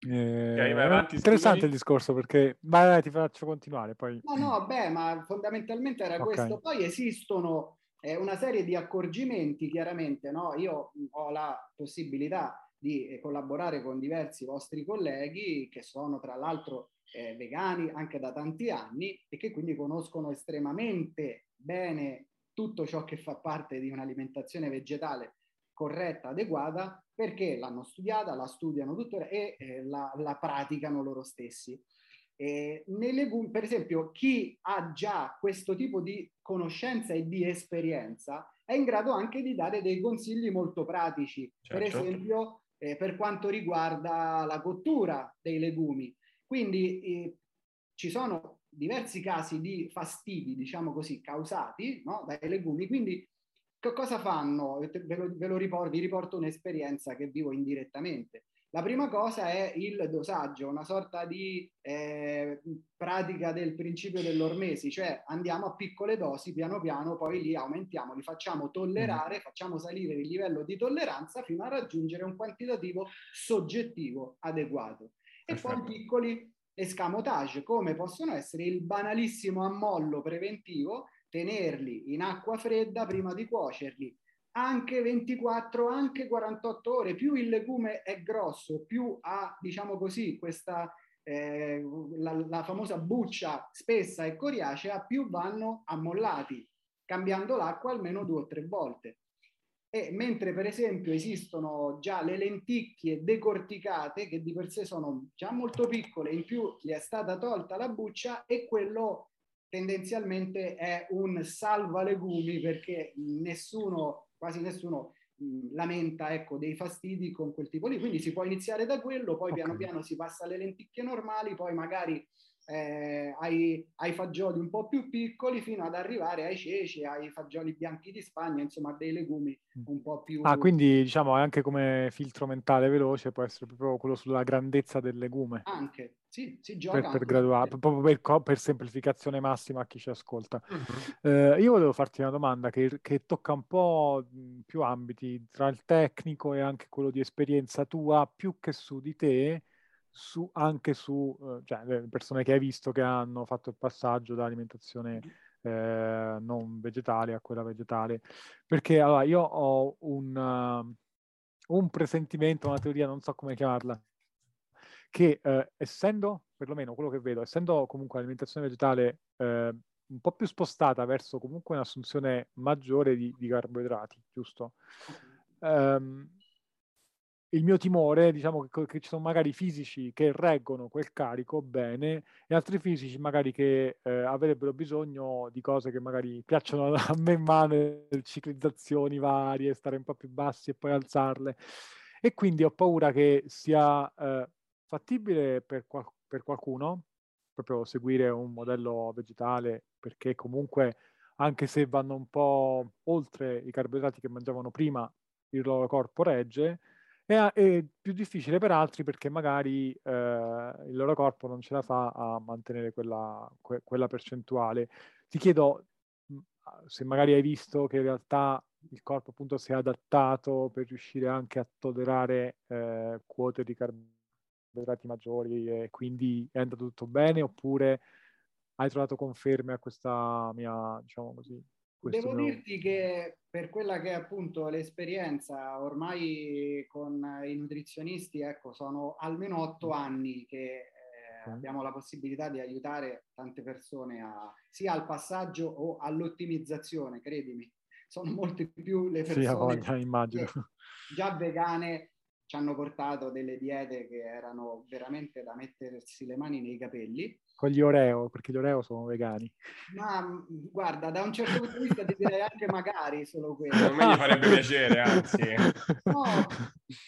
Eh, avanti, interessante scusami. il discorso perché vai, ti faccio continuare poi. No, no, beh, ma fondamentalmente era okay. questo. Poi esistono eh, una serie di accorgimenti, chiaramente, no? Io ho la possibilità di eh, collaborare con diversi vostri colleghi che sono tra l'altro eh, vegani anche da tanti anni e che quindi conoscono estremamente bene tutto ciò che fa parte di un'alimentazione vegetale corretta, adeguata, perché l'hanno studiata, la studiano tuttora e eh, la, la, praticano loro stessi. Eh, legumi, per esempio, chi ha già questo tipo di conoscenza e di esperienza è in grado anche di dare dei consigli molto pratici, certo. per esempio eh, per quanto riguarda la cottura dei legumi. Quindi eh, ci sono diversi casi di fastidi, diciamo così, causati no, dai legumi, quindi che cosa fanno? Ve lo, ve lo riporto, vi riporto un'esperienza che vivo indirettamente. La prima cosa è il dosaggio, una sorta di eh, pratica del principio dell'ormesi, cioè andiamo a piccole dosi, piano piano, poi li aumentiamo, li facciamo tollerare, mm. facciamo salire il livello di tolleranza fino a raggiungere un quantitativo soggettivo adeguato. E Perfetto. poi piccoli escamotage, come possono essere il banalissimo ammollo preventivo tenerli in acqua fredda prima di cuocerli anche 24, anche 48 ore. Più il legume è grosso, più ha, diciamo così, questa eh, la, la, famosa buccia spessa e coriacea, più vanno ammollati, cambiando l'acqua almeno due o tre volte. E mentre per esempio esistono già le lenticchie decorticate, che di per sé sono già molto piccole, in più gli è stata tolta la buccia e quello tendenzialmente è un salva legumi perché nessuno, quasi nessuno lamenta ecco, dei fastidi con quel tipo lì. Quindi si può iniziare da quello, poi okay. piano piano si passa alle lenticchie normali, poi magari eh, ai, ai, fagioli un po' più piccoli fino ad arrivare ai ceci, ai fagioli bianchi di Spagna, insomma dei legumi mm. un po' più... Ah, quindi diciamo anche come filtro mentale veloce può essere proprio quello sulla grandezza del legume. Anche, sì, si gioca. Per, per graduare, proprio per, per, semplificazione massima a chi ci ascolta. Uh-huh. Eh, io volevo farti una domanda che, che tocca un po' più ambiti, tra il tecnico e anche quello di esperienza tua, più che su di te su, anche su eh, cioè, le persone che hai visto che hanno fatto il passaggio da alimentazione eh, non vegetale a quella vegetale. Perché allora, io ho un, uh, un presentimento, una teoria, non so come chiamarla, che eh, essendo, perlomeno quello che vedo, essendo comunque l'alimentazione vegetale eh, un po' più spostata verso comunque un'assunzione maggiore di, di carboidrati, giusto? Um, il mio timore, diciamo che, che, ci sono magari fisici che reggono quel carico bene e altri fisici magari che eh, avrebbero bisogno di cose che magari piacciono a me in mano, ciclizzazioni varie, stare un po' più bassi e poi alzarle. E quindi ho paura che sia eh, fattibile per, qual- per qualcuno proprio seguire un modello vegetale perché comunque anche se vanno un po' oltre i carboidrati che mangiavano prima, il loro corpo regge è, è più difficile per altri perché magari eh, il loro corpo non ce la fa a mantenere quella, que- quella percentuale. Ti chiedo se magari hai visto che in realtà il corpo appunto si è adattato per riuscire anche a tollerare eh, quote di carboidrati maggiori e quindi è andato tutto bene oppure hai trovato conferme a questa mia, diciamo così, Devo mio... dirti che per quella che è appunto l'esperienza, ormai con i nutrizionisti, ecco, sono almeno otto anni che eh, abbiamo la possibilità di aiutare tante persone a, sia al passaggio o all'ottimizzazione, credimi. Sono molte più le persone sì, voglia, già vegane ci hanno portato delle diete che erano veramente da mettersi le mani nei capelli con gli Oreo, perché gli Oreo sono vegani. Ma mm, guarda, da un certo punto di vista ti direi anche magari solo quello. A me gli farebbe piacere, anzi. No,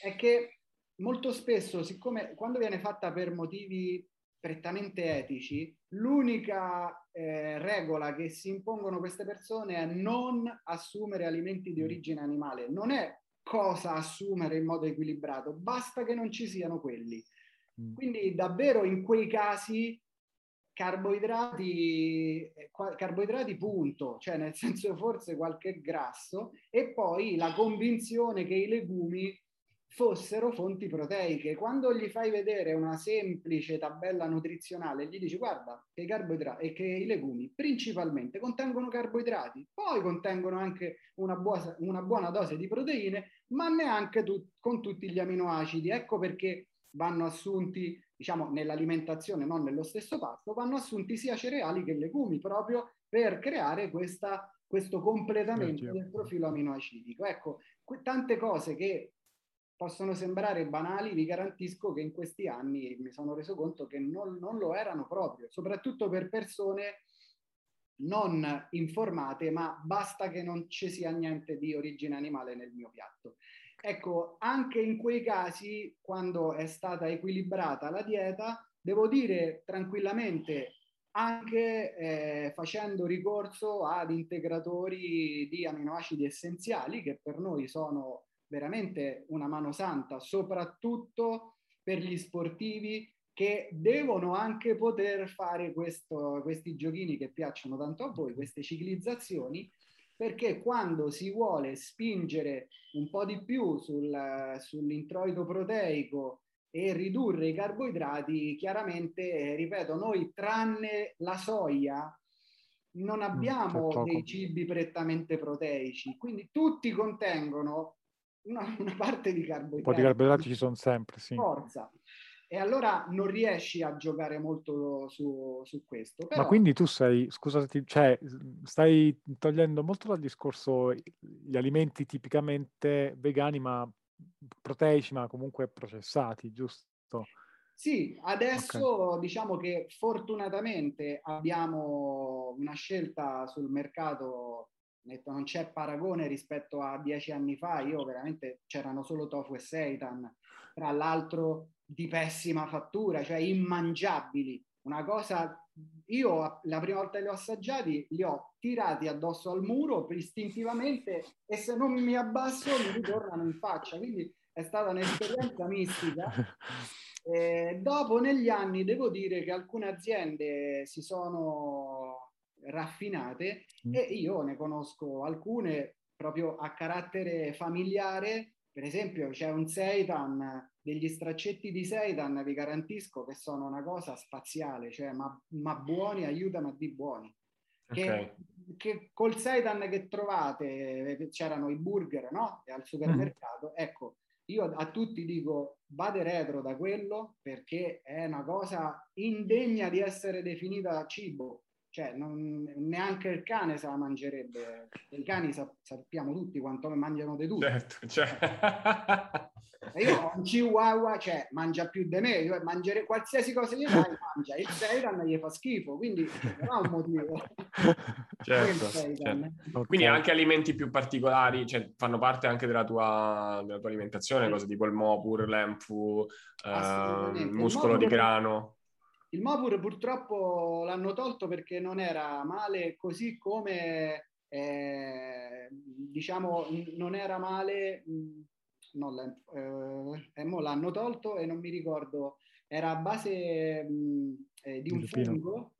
è che molto spesso, siccome quando viene fatta per motivi prettamente etici, l'unica eh, regola che si impongono queste persone è non assumere alimenti di mm. origine animale. Non è cosa assumere in modo equilibrato, basta che non ci siano quelli. Mm. Quindi davvero in quei casi carboidrati, eh, carboidrati punto, cioè nel senso forse qualche grasso, e poi la convinzione che i legumi fossero fonti proteiche. Quando gli fai vedere una semplice tabella nutrizionale, gli dici guarda che i carboidrati e che i legumi principalmente contengono carboidrati, poi contengono anche una, buona, una buona dose di proteine, ma neanche tu, con tutti gli aminoacidi. Ecco perché vanno assunti diciamo, nell'alimentazione, non nello stesso pasto, vanno assunti sia cereali che legumi proprio per creare questa, questo completamento del profilo aminoacidico. Ecco, que- tante cose che possono sembrare banali, vi garantisco che in questi anni mi sono reso conto che non, non lo erano proprio, soprattutto per persone non informate, ma basta che non ci sia niente di origine animale nel mio piatto. Ecco, anche in quei casi, quando è stata equilibrata la dieta, devo dire tranquillamente, anche eh, facendo ricorso ad integratori di aminoacidi essenziali, che per noi sono veramente una mano santa, soprattutto per gli sportivi che devono anche poter fare questo, questi giochini che piacciono tanto a voi, queste ciclizzazioni, perché quando si vuole spingere un po' di più sul, sull'introito proteico e ridurre i carboidrati, chiaramente, ripeto, noi tranne la soia non mm, abbiamo dei cibi prettamente proteici, quindi tutti contengono una, una parte di carboidrati. Un po' di carboidrati ci sono sempre, sì. Forza e allora non riesci a giocare molto su, su questo. Però... Ma quindi tu sei, scusati, cioè, stai togliendo molto dal discorso gli alimenti tipicamente vegani, ma proteici, ma comunque processati, giusto? Sì, adesso okay. diciamo che fortunatamente abbiamo una scelta sul mercato detto, non c'è paragone rispetto a dieci anni fa, io veramente c'erano solo tofu e seitan, tra l'altro di pessima fattura, cioè immangiabili. Una cosa, io la prima volta che li ho assaggiati li ho tirati addosso al muro istintivamente e se non mi abbasso mi ritornano in faccia, quindi è stata un'esperienza mistica. Eh, dopo, negli anni, devo dire che alcune aziende si sono raffinate mm. e io ne conosco alcune proprio a carattere familiare. Per esempio, c'è un Seitan, degli straccetti di Seitan, vi garantisco che sono una cosa spaziale, cioè ma, ma buoni, aiutami a di buoni. Che, okay. che, col Seitan che trovate, c'erano i burger no? al supermercato, mm. ecco, io a tutti dico vade retro da quello perché è una cosa indegna di essere definita cibo. Cioè, non, neanche il cane se la mangerebbe. I cani sappiamo tutti quanto ne mangiano di tutto. Certo, cioè. io ho un chihuahua, cioè, mangia più di me. Io mangiare qualsiasi cosa gli dai, mangia. Il Seitan gli fa schifo, quindi non ha un motivo. Certo, certo. Okay. Quindi anche alimenti più particolari, cioè, fanno parte anche della tua, della tua alimentazione, sì. cose tipo il mopur, l'enfu, eh, muscolo di grano. Il Mopur purtroppo l'hanno tolto perché non era male così come, eh, diciamo, non era male, no, eh, eh, l'hanno tolto e non mi ricordo, era a base mh, eh, di un fungo.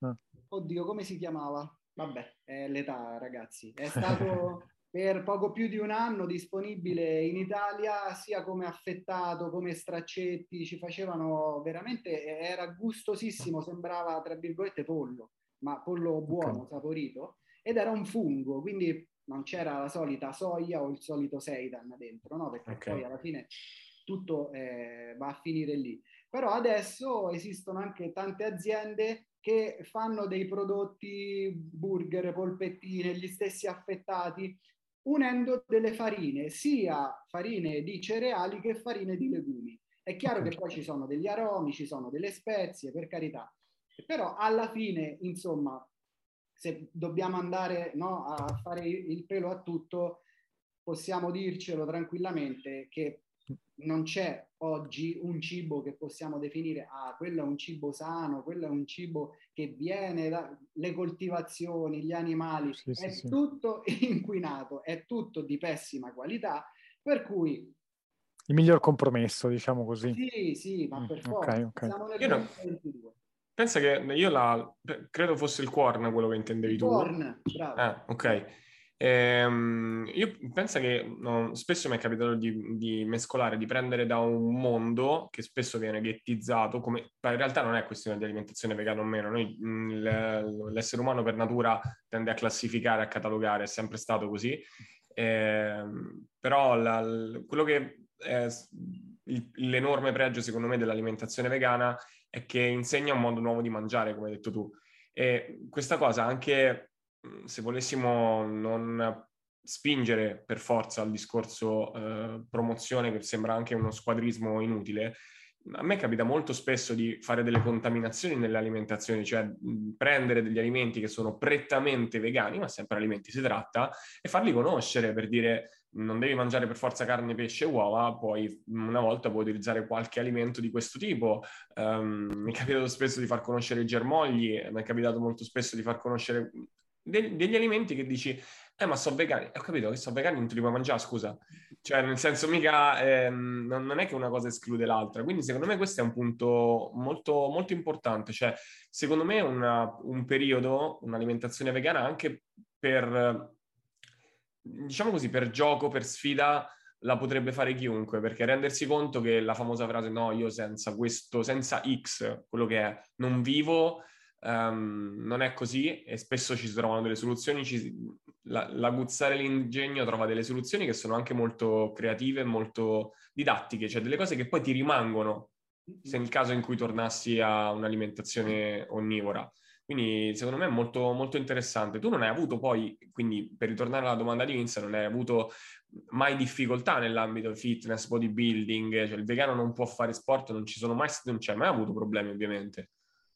Ah. Oddio, come si chiamava? Vabbè, è l'età ragazzi. È stato per poco più di un anno disponibile in Italia sia come affettato, come straccetti, ci facevano veramente, era gustosissimo, sembrava tra virgolette pollo, ma pollo buono, okay. saporito, ed era un fungo, quindi non c'era la solita soia o il solito seitan dentro, no? Perché okay. poi alla fine tutto eh, va a finire lì. Però adesso esistono anche tante aziende che fanno dei prodotti burger, polpettine, gli stessi affettati unendo delle farine, sia farine di cereali che farine di legumi. È chiaro che poi ci sono degli aromi, ci sono delle spezie, per carità, però alla fine, insomma, se dobbiamo andare no, a fare il pelo a tutto, possiamo dircelo tranquillamente che non c'è oggi un cibo che possiamo definire, ah, quello è un cibo sano, quello è un cibo che viene dalle coltivazioni, gli animali, sì, è sì, tutto sì. inquinato, è tutto di pessima qualità, per cui... Il miglior compromesso, diciamo così. Sì, sì, ma mm, per forza. Okay, okay. Siamo nel 2022. Pensa che io la, credo fosse il corn quello che intendevi il tu. Corn, bravo. Ah, ok. Ehm, io penso che no, spesso mi è capitato di, di, mescolare, di prendere da un mondo che spesso viene ghettizzato, come in realtà non è questione di alimentazione vegana o meno, Noi, l'essere umano per natura tende a classificare, a catalogare, è sempre stato così, ehm, però la, quello che è l'enorme pregio secondo me dell'alimentazione vegana è che insegna un modo nuovo di mangiare, come hai detto tu. E questa cosa anche se volessimo non spingere per forza al discorso eh, promozione, che sembra anche uno squadrismo inutile, a me capita molto spesso di fare delle contaminazioni nell'alimentazione, cioè mhmm, prendere degli alimenti che sono prettamente vegani, ma sempre alimenti si tratta, e farli conoscere per dire non devi mangiare per forza carne, pesce e uova, poi una volta puoi utilizzare qualche alimento di questo tipo. Um, mi è capitato spesso di far conoscere i germogli, mi è capitato molto spesso di far conoscere de- degli alimenti che dici, eh ma sono vegani, ho capito che sono vegani, non te li puoi mangiare, scusa. Cioè, nel senso, mica, ehm, non, non, è che una cosa esclude l'altra. Quindi, secondo me, questo è un punto molto, molto importante. Cioè, secondo me, una, un periodo, un'alimentazione vegana anche per, diciamo così, per gioco, per sfida, la potrebbe fare chiunque, perché rendersi conto che la famosa frase no, io senza questo, senza X, quello che è, non vivo, Um, non è così e spesso ci si trovano delle soluzioni, ci, la, l'aguzzare l'ingegno trova delle soluzioni che sono anche molto creative, molto didattiche, cioè delle cose che poi ti rimangono se nel caso in cui tornassi a un'alimentazione onnivora. Quindi secondo me è molto, molto interessante. Tu non hai avuto poi, quindi per ritornare alla domanda di Vince, non hai avuto mai difficoltà nell'ambito fitness, bodybuilding, cioè il vegano non può fare sport, non ci sono mai, non c'è mai avuto problemi ovviamente.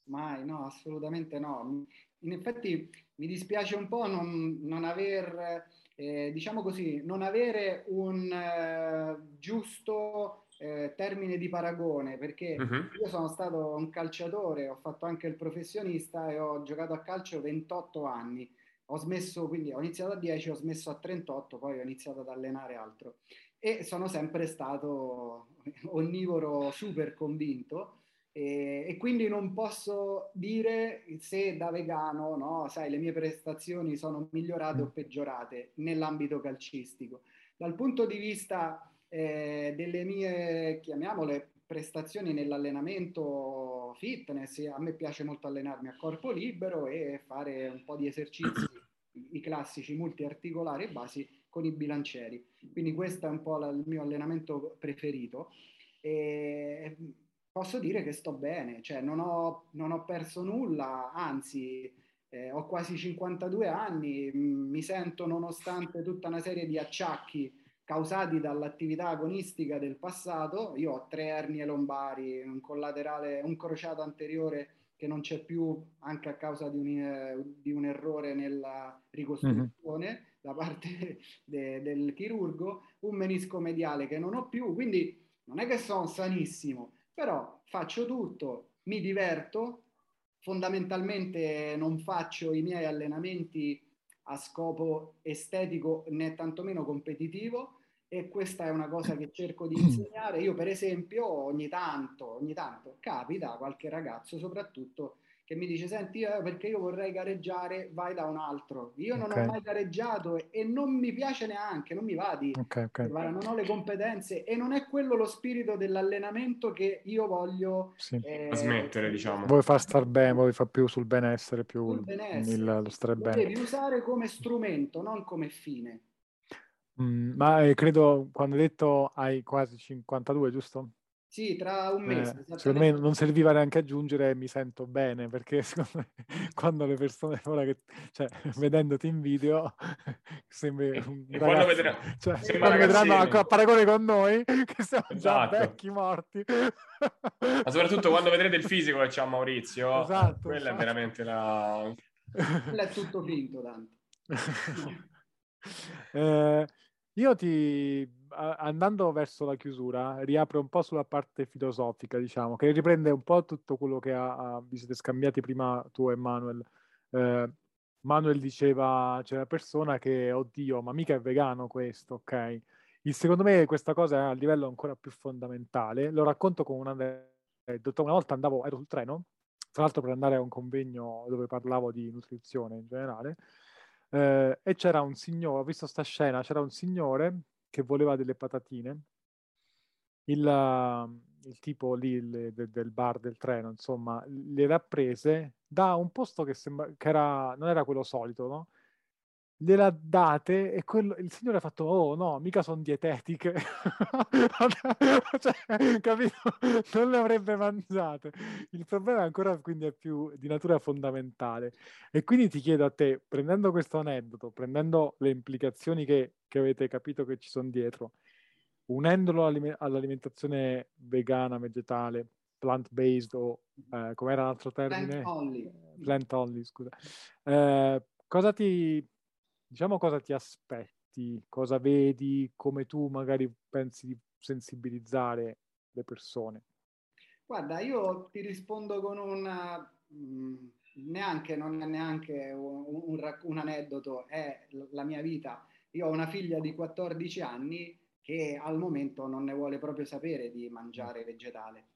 Mai, no, assolutamente no. In effetti mi dispiace un po' non, non aver, eh, diciamo così, non avere un eh, giusto eh, termine di paragone, perché uh-huh. io sono stato un calciatore, ho fatto anche il professionista e ho giocato a calcio 28 anni. Ho smesso, quindi ho iniziato a 10, ho smesso a 38, poi ho iniziato ad allenare altro. E sono sempre stato onnivoro super convinto e, e, quindi non posso dire se da vegano, no, sai, le mie prestazioni sono migliorate o mm. peggiorate nell'ambito calcistico. Dal punto di vista eh, delle mie, chiamiamole, prestazioni nell'allenamento fitness, a me piace molto allenarmi a corpo libero e fare un po' di esercizi, i classici multiarticolari e basi con i bilancieri. Quindi questo è un po' il mio allenamento preferito. E posso dire che sto bene, cioè non ho, non ho perso nulla, anzi eh, ho quasi 52 anni, mi sento nonostante tutta una serie di acciacchi causati dall'attività agonistica del passato, io ho tre ernie lombari, un collaterale, un crociato anteriore che non c'è più anche a causa di un, eh, di un errore nella ricostruzione mm-hmm. da parte de, del chirurgo, un menisco mediale che non ho più, quindi non è che sono sanissimo, però faccio tutto, mi diverto, fondamentalmente non faccio i miei allenamenti a scopo estetico né tantomeno competitivo e questa è una cosa che cerco di insegnare. Io per esempio ogni tanto, ogni tanto capita qualche ragazzo soprattutto che mi dice senti eh, perché io vorrei gareggiare vai da un altro io non okay. ho mai gareggiato e non mi piace neanche non mi va di okay, okay. Guarda, non ho le competenze e non è quello lo spirito dell'allenamento che io voglio sì. eh, smettere diciamo vuoi far star bene vuoi far più sul benessere più sul benessere. Il, lo stare bene devi usare come strumento non come fine mm, ma eh, credo quando hai detto hai quasi 52 giusto? Sì, tra un mese. Eh, secondo me non serviva neanche aggiungere mi sento bene, perché secondo me quando le persone, ora che, cioè, vedendoti in video, sembri un e quando, vedrà, cioè, quando vedranno a paragone con noi, che siamo esatto. già vecchi morti. Ma soprattutto quando vedrete il fisico che c'ha Maurizio, esatto, quella esatto. è veramente la... Quella è tutto finto, tanto. eh, io ti, andando verso la chiusura, riapro un po' sulla parte filosofica, diciamo, che riprende un po' tutto quello che ha, vi siete scambiati prima tu e Manuel. Eh, Manuel diceva, c'è una persona che, oddio, ma mica è vegano questo, ok? Il, secondo me questa cosa è a livello ancora più fondamentale. Lo racconto con una aneddoto. Una volta andavo, ero sul treno, tra l'altro per andare a un convegno dove parlavo di nutrizione in generale, eh, e c'era un signore, ho visto sta scena, c'era un signore che voleva delle patatine, il, il tipo lì il, del, del bar del treno, insomma, le ha prese da un posto che, sembra, che era, non era quello solito, no? Gliela date e quello, il signore ha fatto oh no mica sono dietetiche cioè, capito? Non le avrebbe mangiate. Il problema è ancora quindi è più di natura fondamentale. E quindi ti chiedo a te prendendo questo aneddoto prendendo le implicazioni che, che avete capito che ci sono dietro unendolo all'alimentazione vegana vegetale plant based o eh, com'era l'altro termine? Plant only, plant only scusa. Eh, cosa ti diciamo cosa ti aspetti, cosa vedi, come tu magari pensi di sensibilizzare le persone. Guarda, io ti rispondo con una... Mm, neanche, non è neanche un, un, un, aneddoto, è la mia vita. Io ho una figlia di 14 anni che al momento non ne vuole proprio sapere di mangiare vegetale.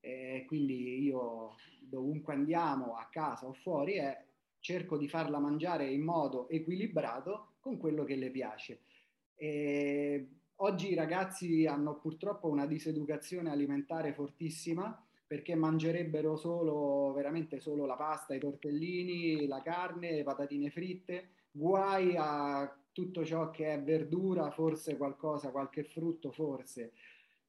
E quindi io dovunque andiamo, a casa o fuori, è cerco di farla mangiare in modo equilibrato con quello che le piace. E oggi i ragazzi hanno purtroppo una diseducazione alimentare fortissima perché mangerebbero solo, veramente solo la pasta, i tortellini, la carne, le patatine fritte, guai a tutto ciò che è verdura, forse qualcosa, qualche frutto, forse.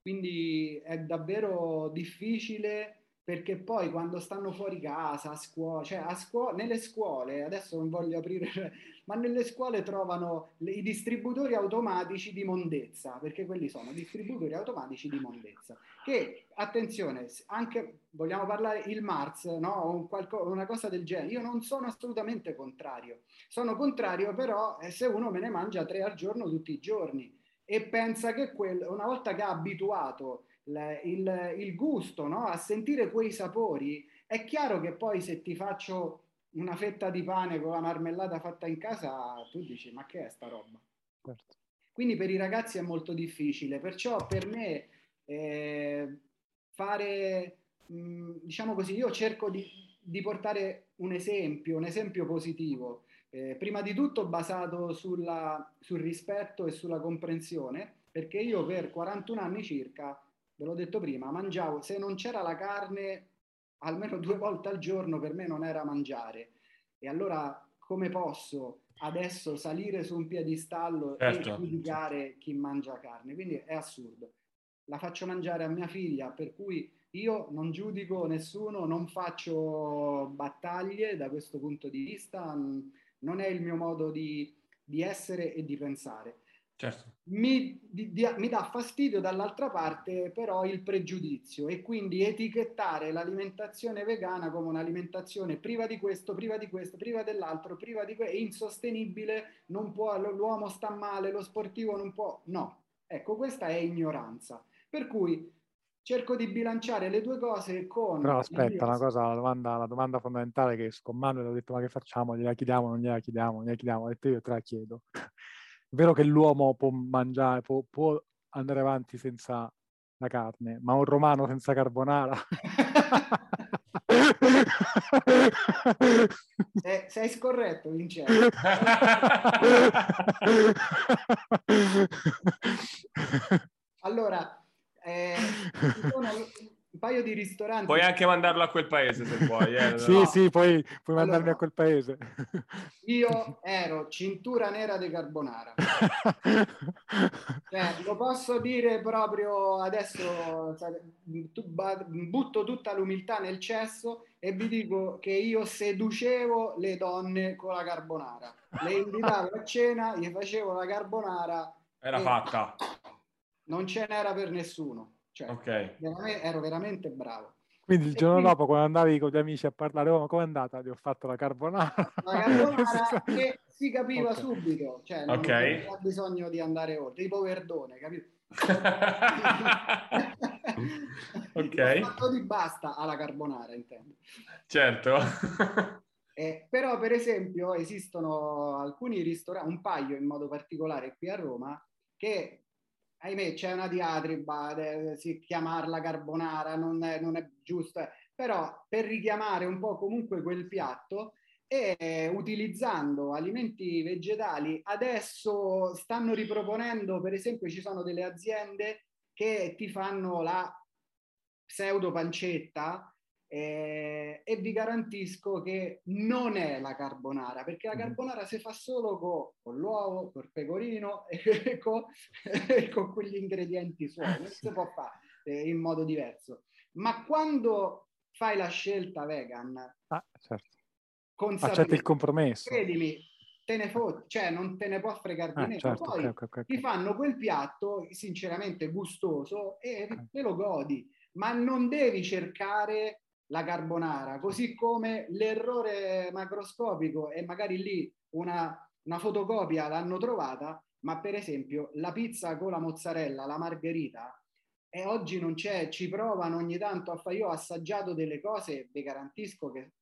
Quindi è davvero difficile perché poi quando stanno fuori casa, a scuola, cioè a scuola, nelle scuole, adesso non voglio aprire, ma nelle scuole trovano le, i distributori automatici di mondezza, perché quelli sono distributori automatici di mondezza, che attenzione, anche vogliamo parlare il Mars, no? Un qualco, una cosa del genere. Io non sono assolutamente contrario. Sono contrario però eh, se uno me ne mangia tre al giorno tutti i giorni e pensa che quel, una volta che ha abituato il, il, il gusto no? a sentire quei sapori, è chiaro che poi se ti faccio una fetta di pane con la marmellata fatta in casa, tu dici ma che è sta roba? Certo. Quindi per i ragazzi è molto difficile, perciò per me eh, fare, mh, mm, diciamo così, io cerco di, di, portare un esempio, un esempio positivo, eh, prima di tutto basato sulla, sul rispetto e sulla comprensione, perché io per 41 anni circa, ve l'ho detto prima, mangiavo, se non c'era la carne almeno due volte al giorno per me non era mangiare. E allora come posso adesso salire su un piedistallo certo. e giudicare chi mangia carne? Quindi è assurdo. La faccio mangiare a mia figlia, per cui io non giudico nessuno, non faccio battaglie da questo punto di vista, non è il mio modo di, di essere e di pensare. Certo. Mi, di, di, mi, dà fastidio dall'altra parte però il pregiudizio e quindi etichettare l'alimentazione vegana come un'alimentazione priva di questo, priva di questo, priva dell'altro, priva di questo, è insostenibile, non può, l'uomo sta male, lo sportivo non può, no. Ecco, questa è ignoranza. Per cui cerco di bilanciare le due cose con... Però aspetta, una cosa, la domanda, la domanda fondamentale che con Manuel ho detto ma che facciamo? Gliela chiediamo, non gliela chiediamo, gliela chiediamo, ho detto io te la chiedo. È vero che l'uomo può mangiare, può, può andare avanti senza la carne, ma un romano senza carbonara? eh, sei scorretto, Vincenzo. allora, eh, sono un paio di ristoranti. Puoi anche mandarlo a quel paese se vuoi. Eh. sì, no. sì, puoi, puoi allora, mandarmi a quel paese. io ero cintura nera di carbonara. cioè, lo posso dire proprio adesso, butto tutta l'umiltà nel cesso e vi dico che io seducevo le donne con la carbonara. Le invitavo a cena, gli facevo la carbonara. Era fatta. Non ce n'era per nessuno. Cioè, okay. veramente, ero veramente bravo. Quindi il giorno quindi, dopo, quando andavi con gli amici a parlare, oh, come è andata? Ti ho fatto la carbonara. La carbonara che si capiva okay. subito, cioè non okay. aveva bisogno di andare oltre, tipo Verdone, capito? ok. fatto di basta alla carbonara, intendo. Certo. eh, però, per esempio, esistono alcuni ristoranti, un paio in modo particolare qui a Roma, che ahimè c'è una diatriba, si chiamarla carbonara non è, non è giusto, però per richiamare un po' comunque quel piatto e utilizzando alimenti vegetali adesso stanno riproponendo, per esempio ci sono delle aziende che ti fanno la pseudo pancetta eh, e vi garantisco che non è la carbonara, perché la mm-hmm. carbonara si fa solo con, con l'uovo, col pecorino e con, e con quegli ingredienti suoi, non si può fare eh, in modo diverso. Ma quando fai la scelta vegan, ah, certo. accetti il compromesso. Credimi, te ne fo- cioè non te ne può fregare di ah, meno. Certo, Poi okay, okay, ti fanno quel piatto sinceramente gustoso e te lo godi, ma non devi cercare la carbonara, così come l'errore macroscopico e magari lì una, una fotocopia l'hanno trovata, ma per esempio la pizza con la mozzarella, la margherita, e oggi non c'è, ci provano ogni tanto a fare, io ho assaggiato delle cose, vi garantisco che,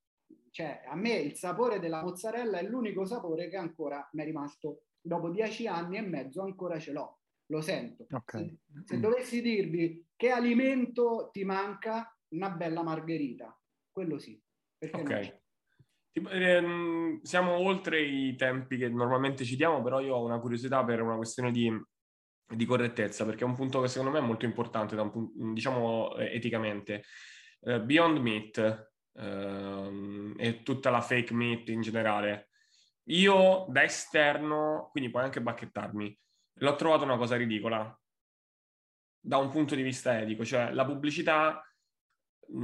cioè, a me il sapore della mozzarella è l'unico sapore che ancora mi è rimasto, dopo dieci anni e mezzo ancora ce l'ho, lo sento. Okay. Se, se dovessi dirvi che alimento ti manca, una bella margherita, quello sì. Ok. Ehm, siamo oltre i tempi che normalmente ci diamo, però io ho una curiosità per una questione di, di correttezza, perché è un punto che secondo me è molto importante, un diciamo eh, eticamente. Uh, Beyond Meat uh, e tutta la fake meat in generale, io da esterno, quindi puoi anche bacchettarmi, l'ho trovato una cosa ridicola da un punto di vista etico, cioè la pubblicità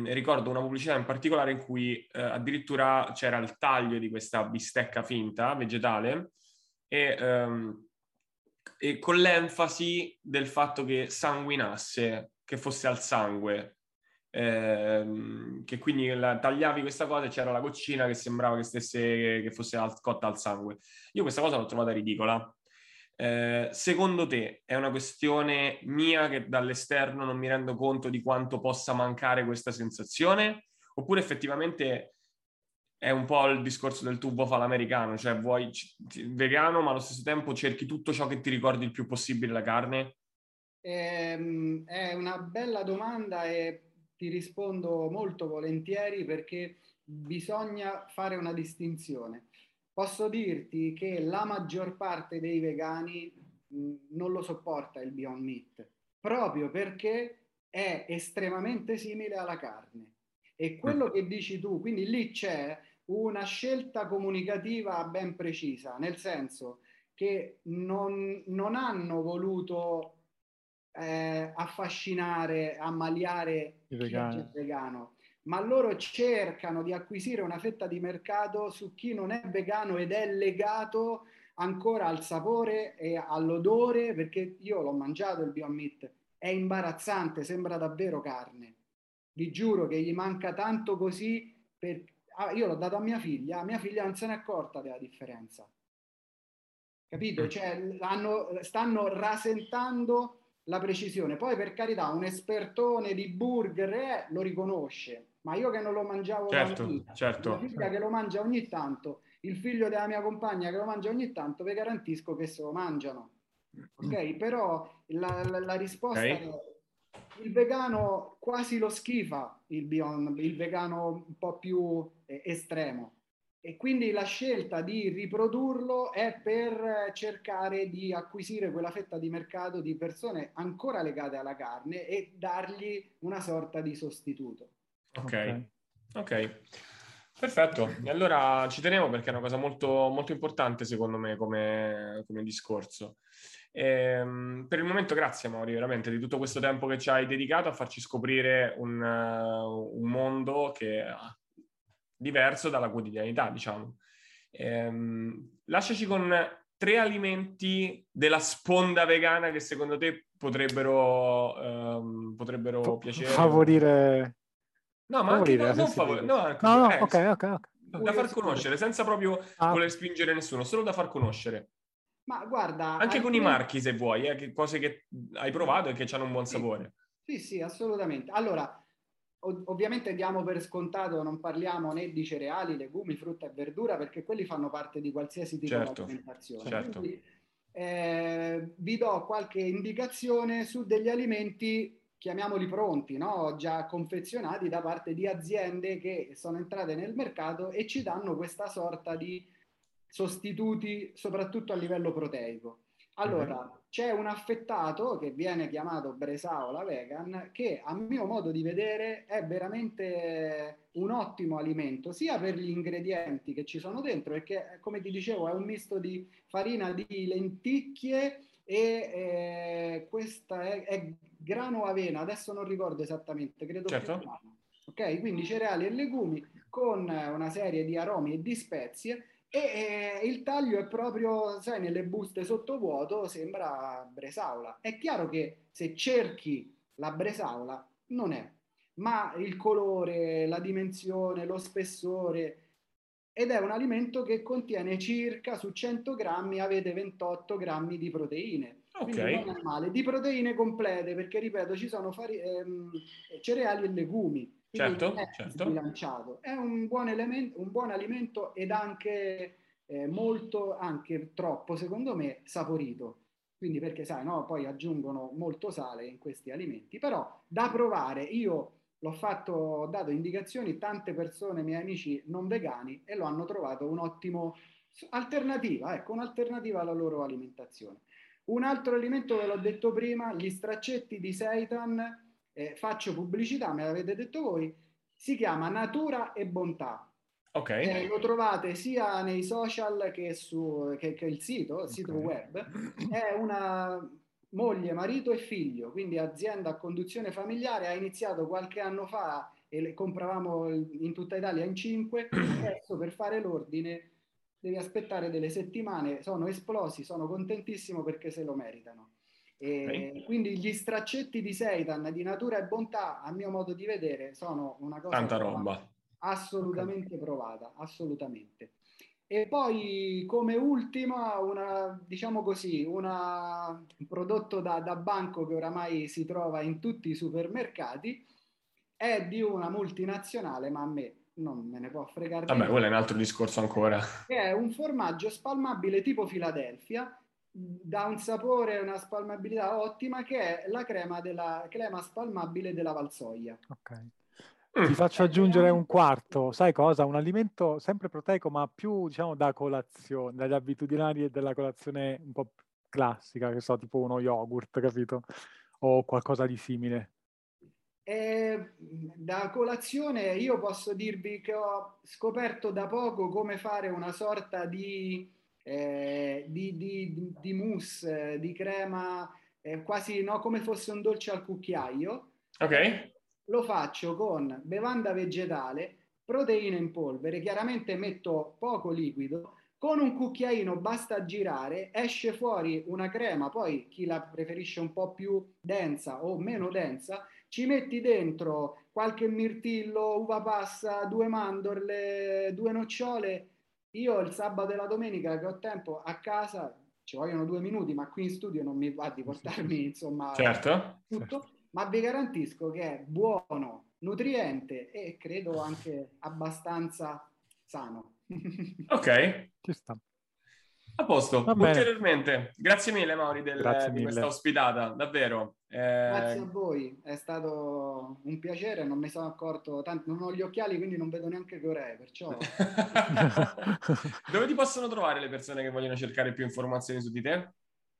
ricordo una pubblicità in particolare in cui eh, addirittura c'era il taglio di questa bistecca finta vegetale e, ehm, e, con l'enfasi del fatto che sanguinasse, che fosse al sangue. ehm, che quindi la, tagliavi questa cosa e c'era la goccina che sembrava che, stesse, che fosse al, cotta al sangue. Io questa cosa l'ho trovata ridicola. Eh, secondo te è una questione mia che dall'esterno non mi rendo conto di quanto possa mancare questa sensazione? Oppure effettivamente è un po' il discorso del tubo fa l'americano, cioè vuoi vegano ma allo stesso tempo cerchi tutto ciò che ti ricordi il più possibile la carne? Ehm, è una bella domanda e ti rispondo molto volentieri perché bisogna fare una distinzione. Posso dirti che la maggior parte dei vegani mh, non lo sopporta il Beyond Meat, proprio perché è estremamente simile alla carne. E quello che dici tu, quindi lì c'è una scelta comunicativa ben precisa, nel senso che non, non hanno voluto eh, affascinare, ammaliare I chi vegani. è vegano, ma loro cercano di acquisire una fetta di mercato su chi non è vegano ed è legato ancora al sapore e all'odore, perché io l'ho mangiato il Beyond Meat, è imbarazzante, sembra davvero carne. Vi giuro che gli manca tanto così, per... ah, io l'ho dato a mia figlia, mia figlia non se n'è accorta della differenza. Capito? Cioè, hanno, stanno rasentando la precisione. Poi per carità, un espertone di burger eh, lo riconosce, ma io che non lo mangiavo certo, vita, certo. mia figlia che lo mangia ogni tanto, il figlio della mia compagna che lo mangia ogni tanto, vi garantisco che se lo mangiano. Ok? Però la, la, la risposta Ok. è il vegano quasi lo schifa, il, beyond, il vegano un po' più eh, estremo. E quindi la scelta di riprodurlo è per cercare di acquisire quella fetta di mercato di persone ancora legate alla carne e dargli una sorta di sostituto. Ok, ok. Perfetto, e allora ci tenevo perché è una cosa molto, molto importante secondo me come, come discorso. Ehm, per il momento grazie Mauri, veramente di tutto questo tempo che ci hai dedicato a farci scoprire un, uh, un mondo che è diverso dalla quotidianità, diciamo. Ehm, lasciaci con tre alimenti della sponda vegana che secondo te potrebbero, ehm, potrebbero piacere. Favorire... No, ma anche no, non favore, no, No, no, eh, ok, ok, ok. da far conoscere, senza proprio Ah, voler spingere nessuno, solo da far conoscere. Ma guarda, Anche con i marchi, se vuoi, eh, che cose che hai provato e che hanno un buon Sì. sapore. Sì, sì, assolutamente. Allora, ov- ovviamente diamo per scontato, non parliamo né di cereali, legumi, frutta e verdura, perché quelli fanno parte di qualsiasi tipo Certo, di alimentazione. certo. Quindi, eh, vi do qualche indicazione su degli alimenti, chiamiamoli pronti, no? già confezionati da parte di aziende che sono entrate nel mercato e ci danno questa sorta di sostituti, soprattutto a livello proteico. Allora, c'è un affettato che viene chiamato Bresaola vegan che a mio modo di vedere è veramente un ottimo alimento sia per gli ingredienti che ci sono dentro perché come ti dicevo è un misto di farina di lenticchie e eh, questa è, è grano avena, adesso non ricordo esattamente, credo Certo. più grano. Ok, quindi cereali e legumi con una serie di aromi e di spezie e eh, il taglio è proprio, sai, nelle buste sottovuoto sembra bresaola. È chiaro che se cerchi la bresaola non è, ma il colore, la dimensione, lo spessore ed è un alimento che contiene circa su 100 grammi avete 28 grammi di proteine. Quindi Ok, non è male, di proteine complete perché ripeto ci sono fari- ehm, cereali e legumi. Certo, è certo. sbilanciato. È un buon, elemento, un buon alimento ed anche eh, molto, anche troppo, secondo me, saporito. Quindi perché sai, no, poi aggiungono molto sale in questi alimenti, però da provare, io l'ho fatto, ho dato indicazioni, tante persone, miei amici non vegani, e lo hanno trovato un ottimo alternativa, ecco, un'alternativa alla loro alimentazione. Un altro alimento, ve l'ho detto prima, gli straccetti di seitan, eh, faccio pubblicità, me l'avete detto voi, si chiama Natura e Bontà. ok, Eh, lo trovate sia nei social che su che, che il sito, il sito Ok. web. È una moglie, marito e figlio, quindi azienda a conduzione familiare. Ha iniziato qualche anno fa e le compravamo in tutta Italia in 5. Adesso per fare l'ordine devi aspettare delle settimane. Sono esplosi, sono contentissimo perché se lo meritano. Okay. Quindi gli straccetti di seitan di natura e bontà, a mio modo di vedere, sono una cosa tanta roba assolutamente okay. provata, assolutamente. E poi come ultima, una, diciamo così, una, un prodotto da, da, banco che oramai si trova in tutti i supermercati, è di una multinazionale, ma a me non me ne può fregare. Vabbè, quello è un altro discorso ancora. È un formaggio spalmabile tipo Philadelphia, da un sapore e una spalmabilità ottima, che è la crema, della, crema spalmabile della Valsoia. Ok. Mm. Ti faccio aggiungere un quarto, sai cosa? Un alimento sempre proteico, ma più diciamo da colazione, dagli abitudinari e della colazione un po' classica, che so, tipo uno yogurt, capito? O qualcosa di simile. Eh, da colazione io posso dirvi che ho scoperto da poco come fare una sorta di, eh, di, di, di mousse, di crema, eh, quasi no, come fosse un dolce al cucchiaio. Ok lo faccio con bevanda vegetale, proteine in polvere, chiaramente metto poco liquido, con un cucchiaino basta girare, esce fuori una crema, poi chi la preferisce un po' più densa o meno densa, ci metti dentro qualche mirtillo, uva passa, due mandorle, due nocciole. Io il sabato e la domenica che ho tempo a casa, ci vogliono due minuti, ma qui in studio non mi va di portarmi insomma certo. tutto ma vi garantisco che è buono, nutriente e credo anche abbastanza sano. ok. Ci sta. A posto, ulteriormente. Grazie mille Mauri del, Grazie di mille. questa ospitata, davvero. Eh... Grazie a voi, è stato un piacere, non mi sono accorto, tanto non ho gli occhiali quindi non vedo neanche Corea, perciò... Dove ti possono trovare le persone che vogliono cercare più informazioni su di te?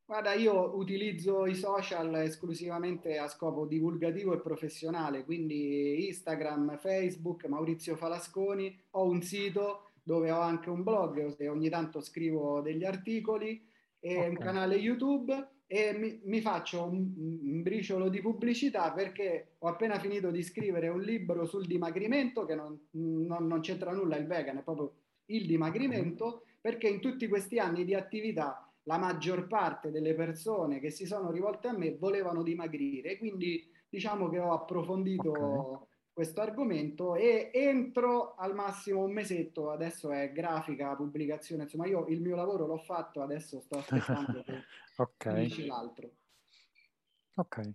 Guarda, io utilizzo i social esclusivamente a scopo divulgativo e professionale, quindi Instagram, Facebook, Maurizio Falasconi, ho un sito dove ho anche un blog e ogni tanto scrivo degli articoli e okay. un canale YouTube e mi, mi faccio un, un, briciolo di pubblicità perché ho appena finito di scrivere un libro sul dimagrimento che non, non, non c'entra nulla il vegan, è proprio il dimagrimento, perché in tutti questi anni di attività la maggior parte delle persone che si sono rivolte a me volevano dimagrire, quindi diciamo che ho approfondito okay. Questo argomento e entro al massimo un mesetto, adesso è grafica, pubblicazione, insomma io il mio lavoro l'ho fatto, adesso sto aspettando che okay. finisce l'altro. Ok.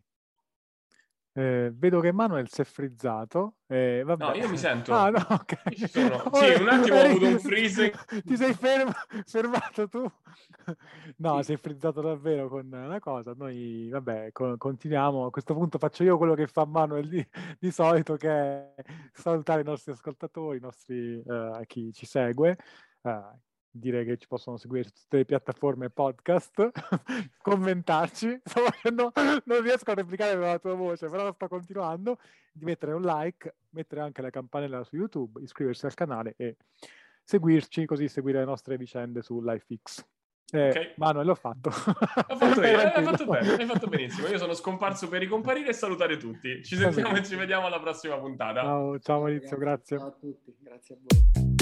Eh, vedo che Manuel si è frizzato. Eh, no, io mi sento. Ah, no, ok. Sì, un attimo ho avuto un freeze. Ti sei ferm- fermato tu? No, sì. sei frizzato davvero con una cosa. Noi, vabbè, co- continuiamo. A questo punto faccio io quello che fa Manuel di, di solito, che è salutare i nostri ascoltatori, i nostri, uh, chi ci segue. Uh, dire che ci possono seguire su tutte le piattaforme podcast, commentarci, facendo, non riesco a replicare la tua voce, però sto continuando, di mettere un like, mettere anche la campanella su YouTube, iscriversi al canale e seguirci, così seguire le nostre vicende su LifeX. Eh, okay. Manuel, l'ho fatto. Ho fatto io, hai fatto bene, hai fatto benissimo. Io sono scomparso per ricomparire e salutare tutti. Ci sentiamo e ci vediamo alla prossima puntata. Ciao, ciao Maurizio, grazie. Ciao a tutti, grazie a voi.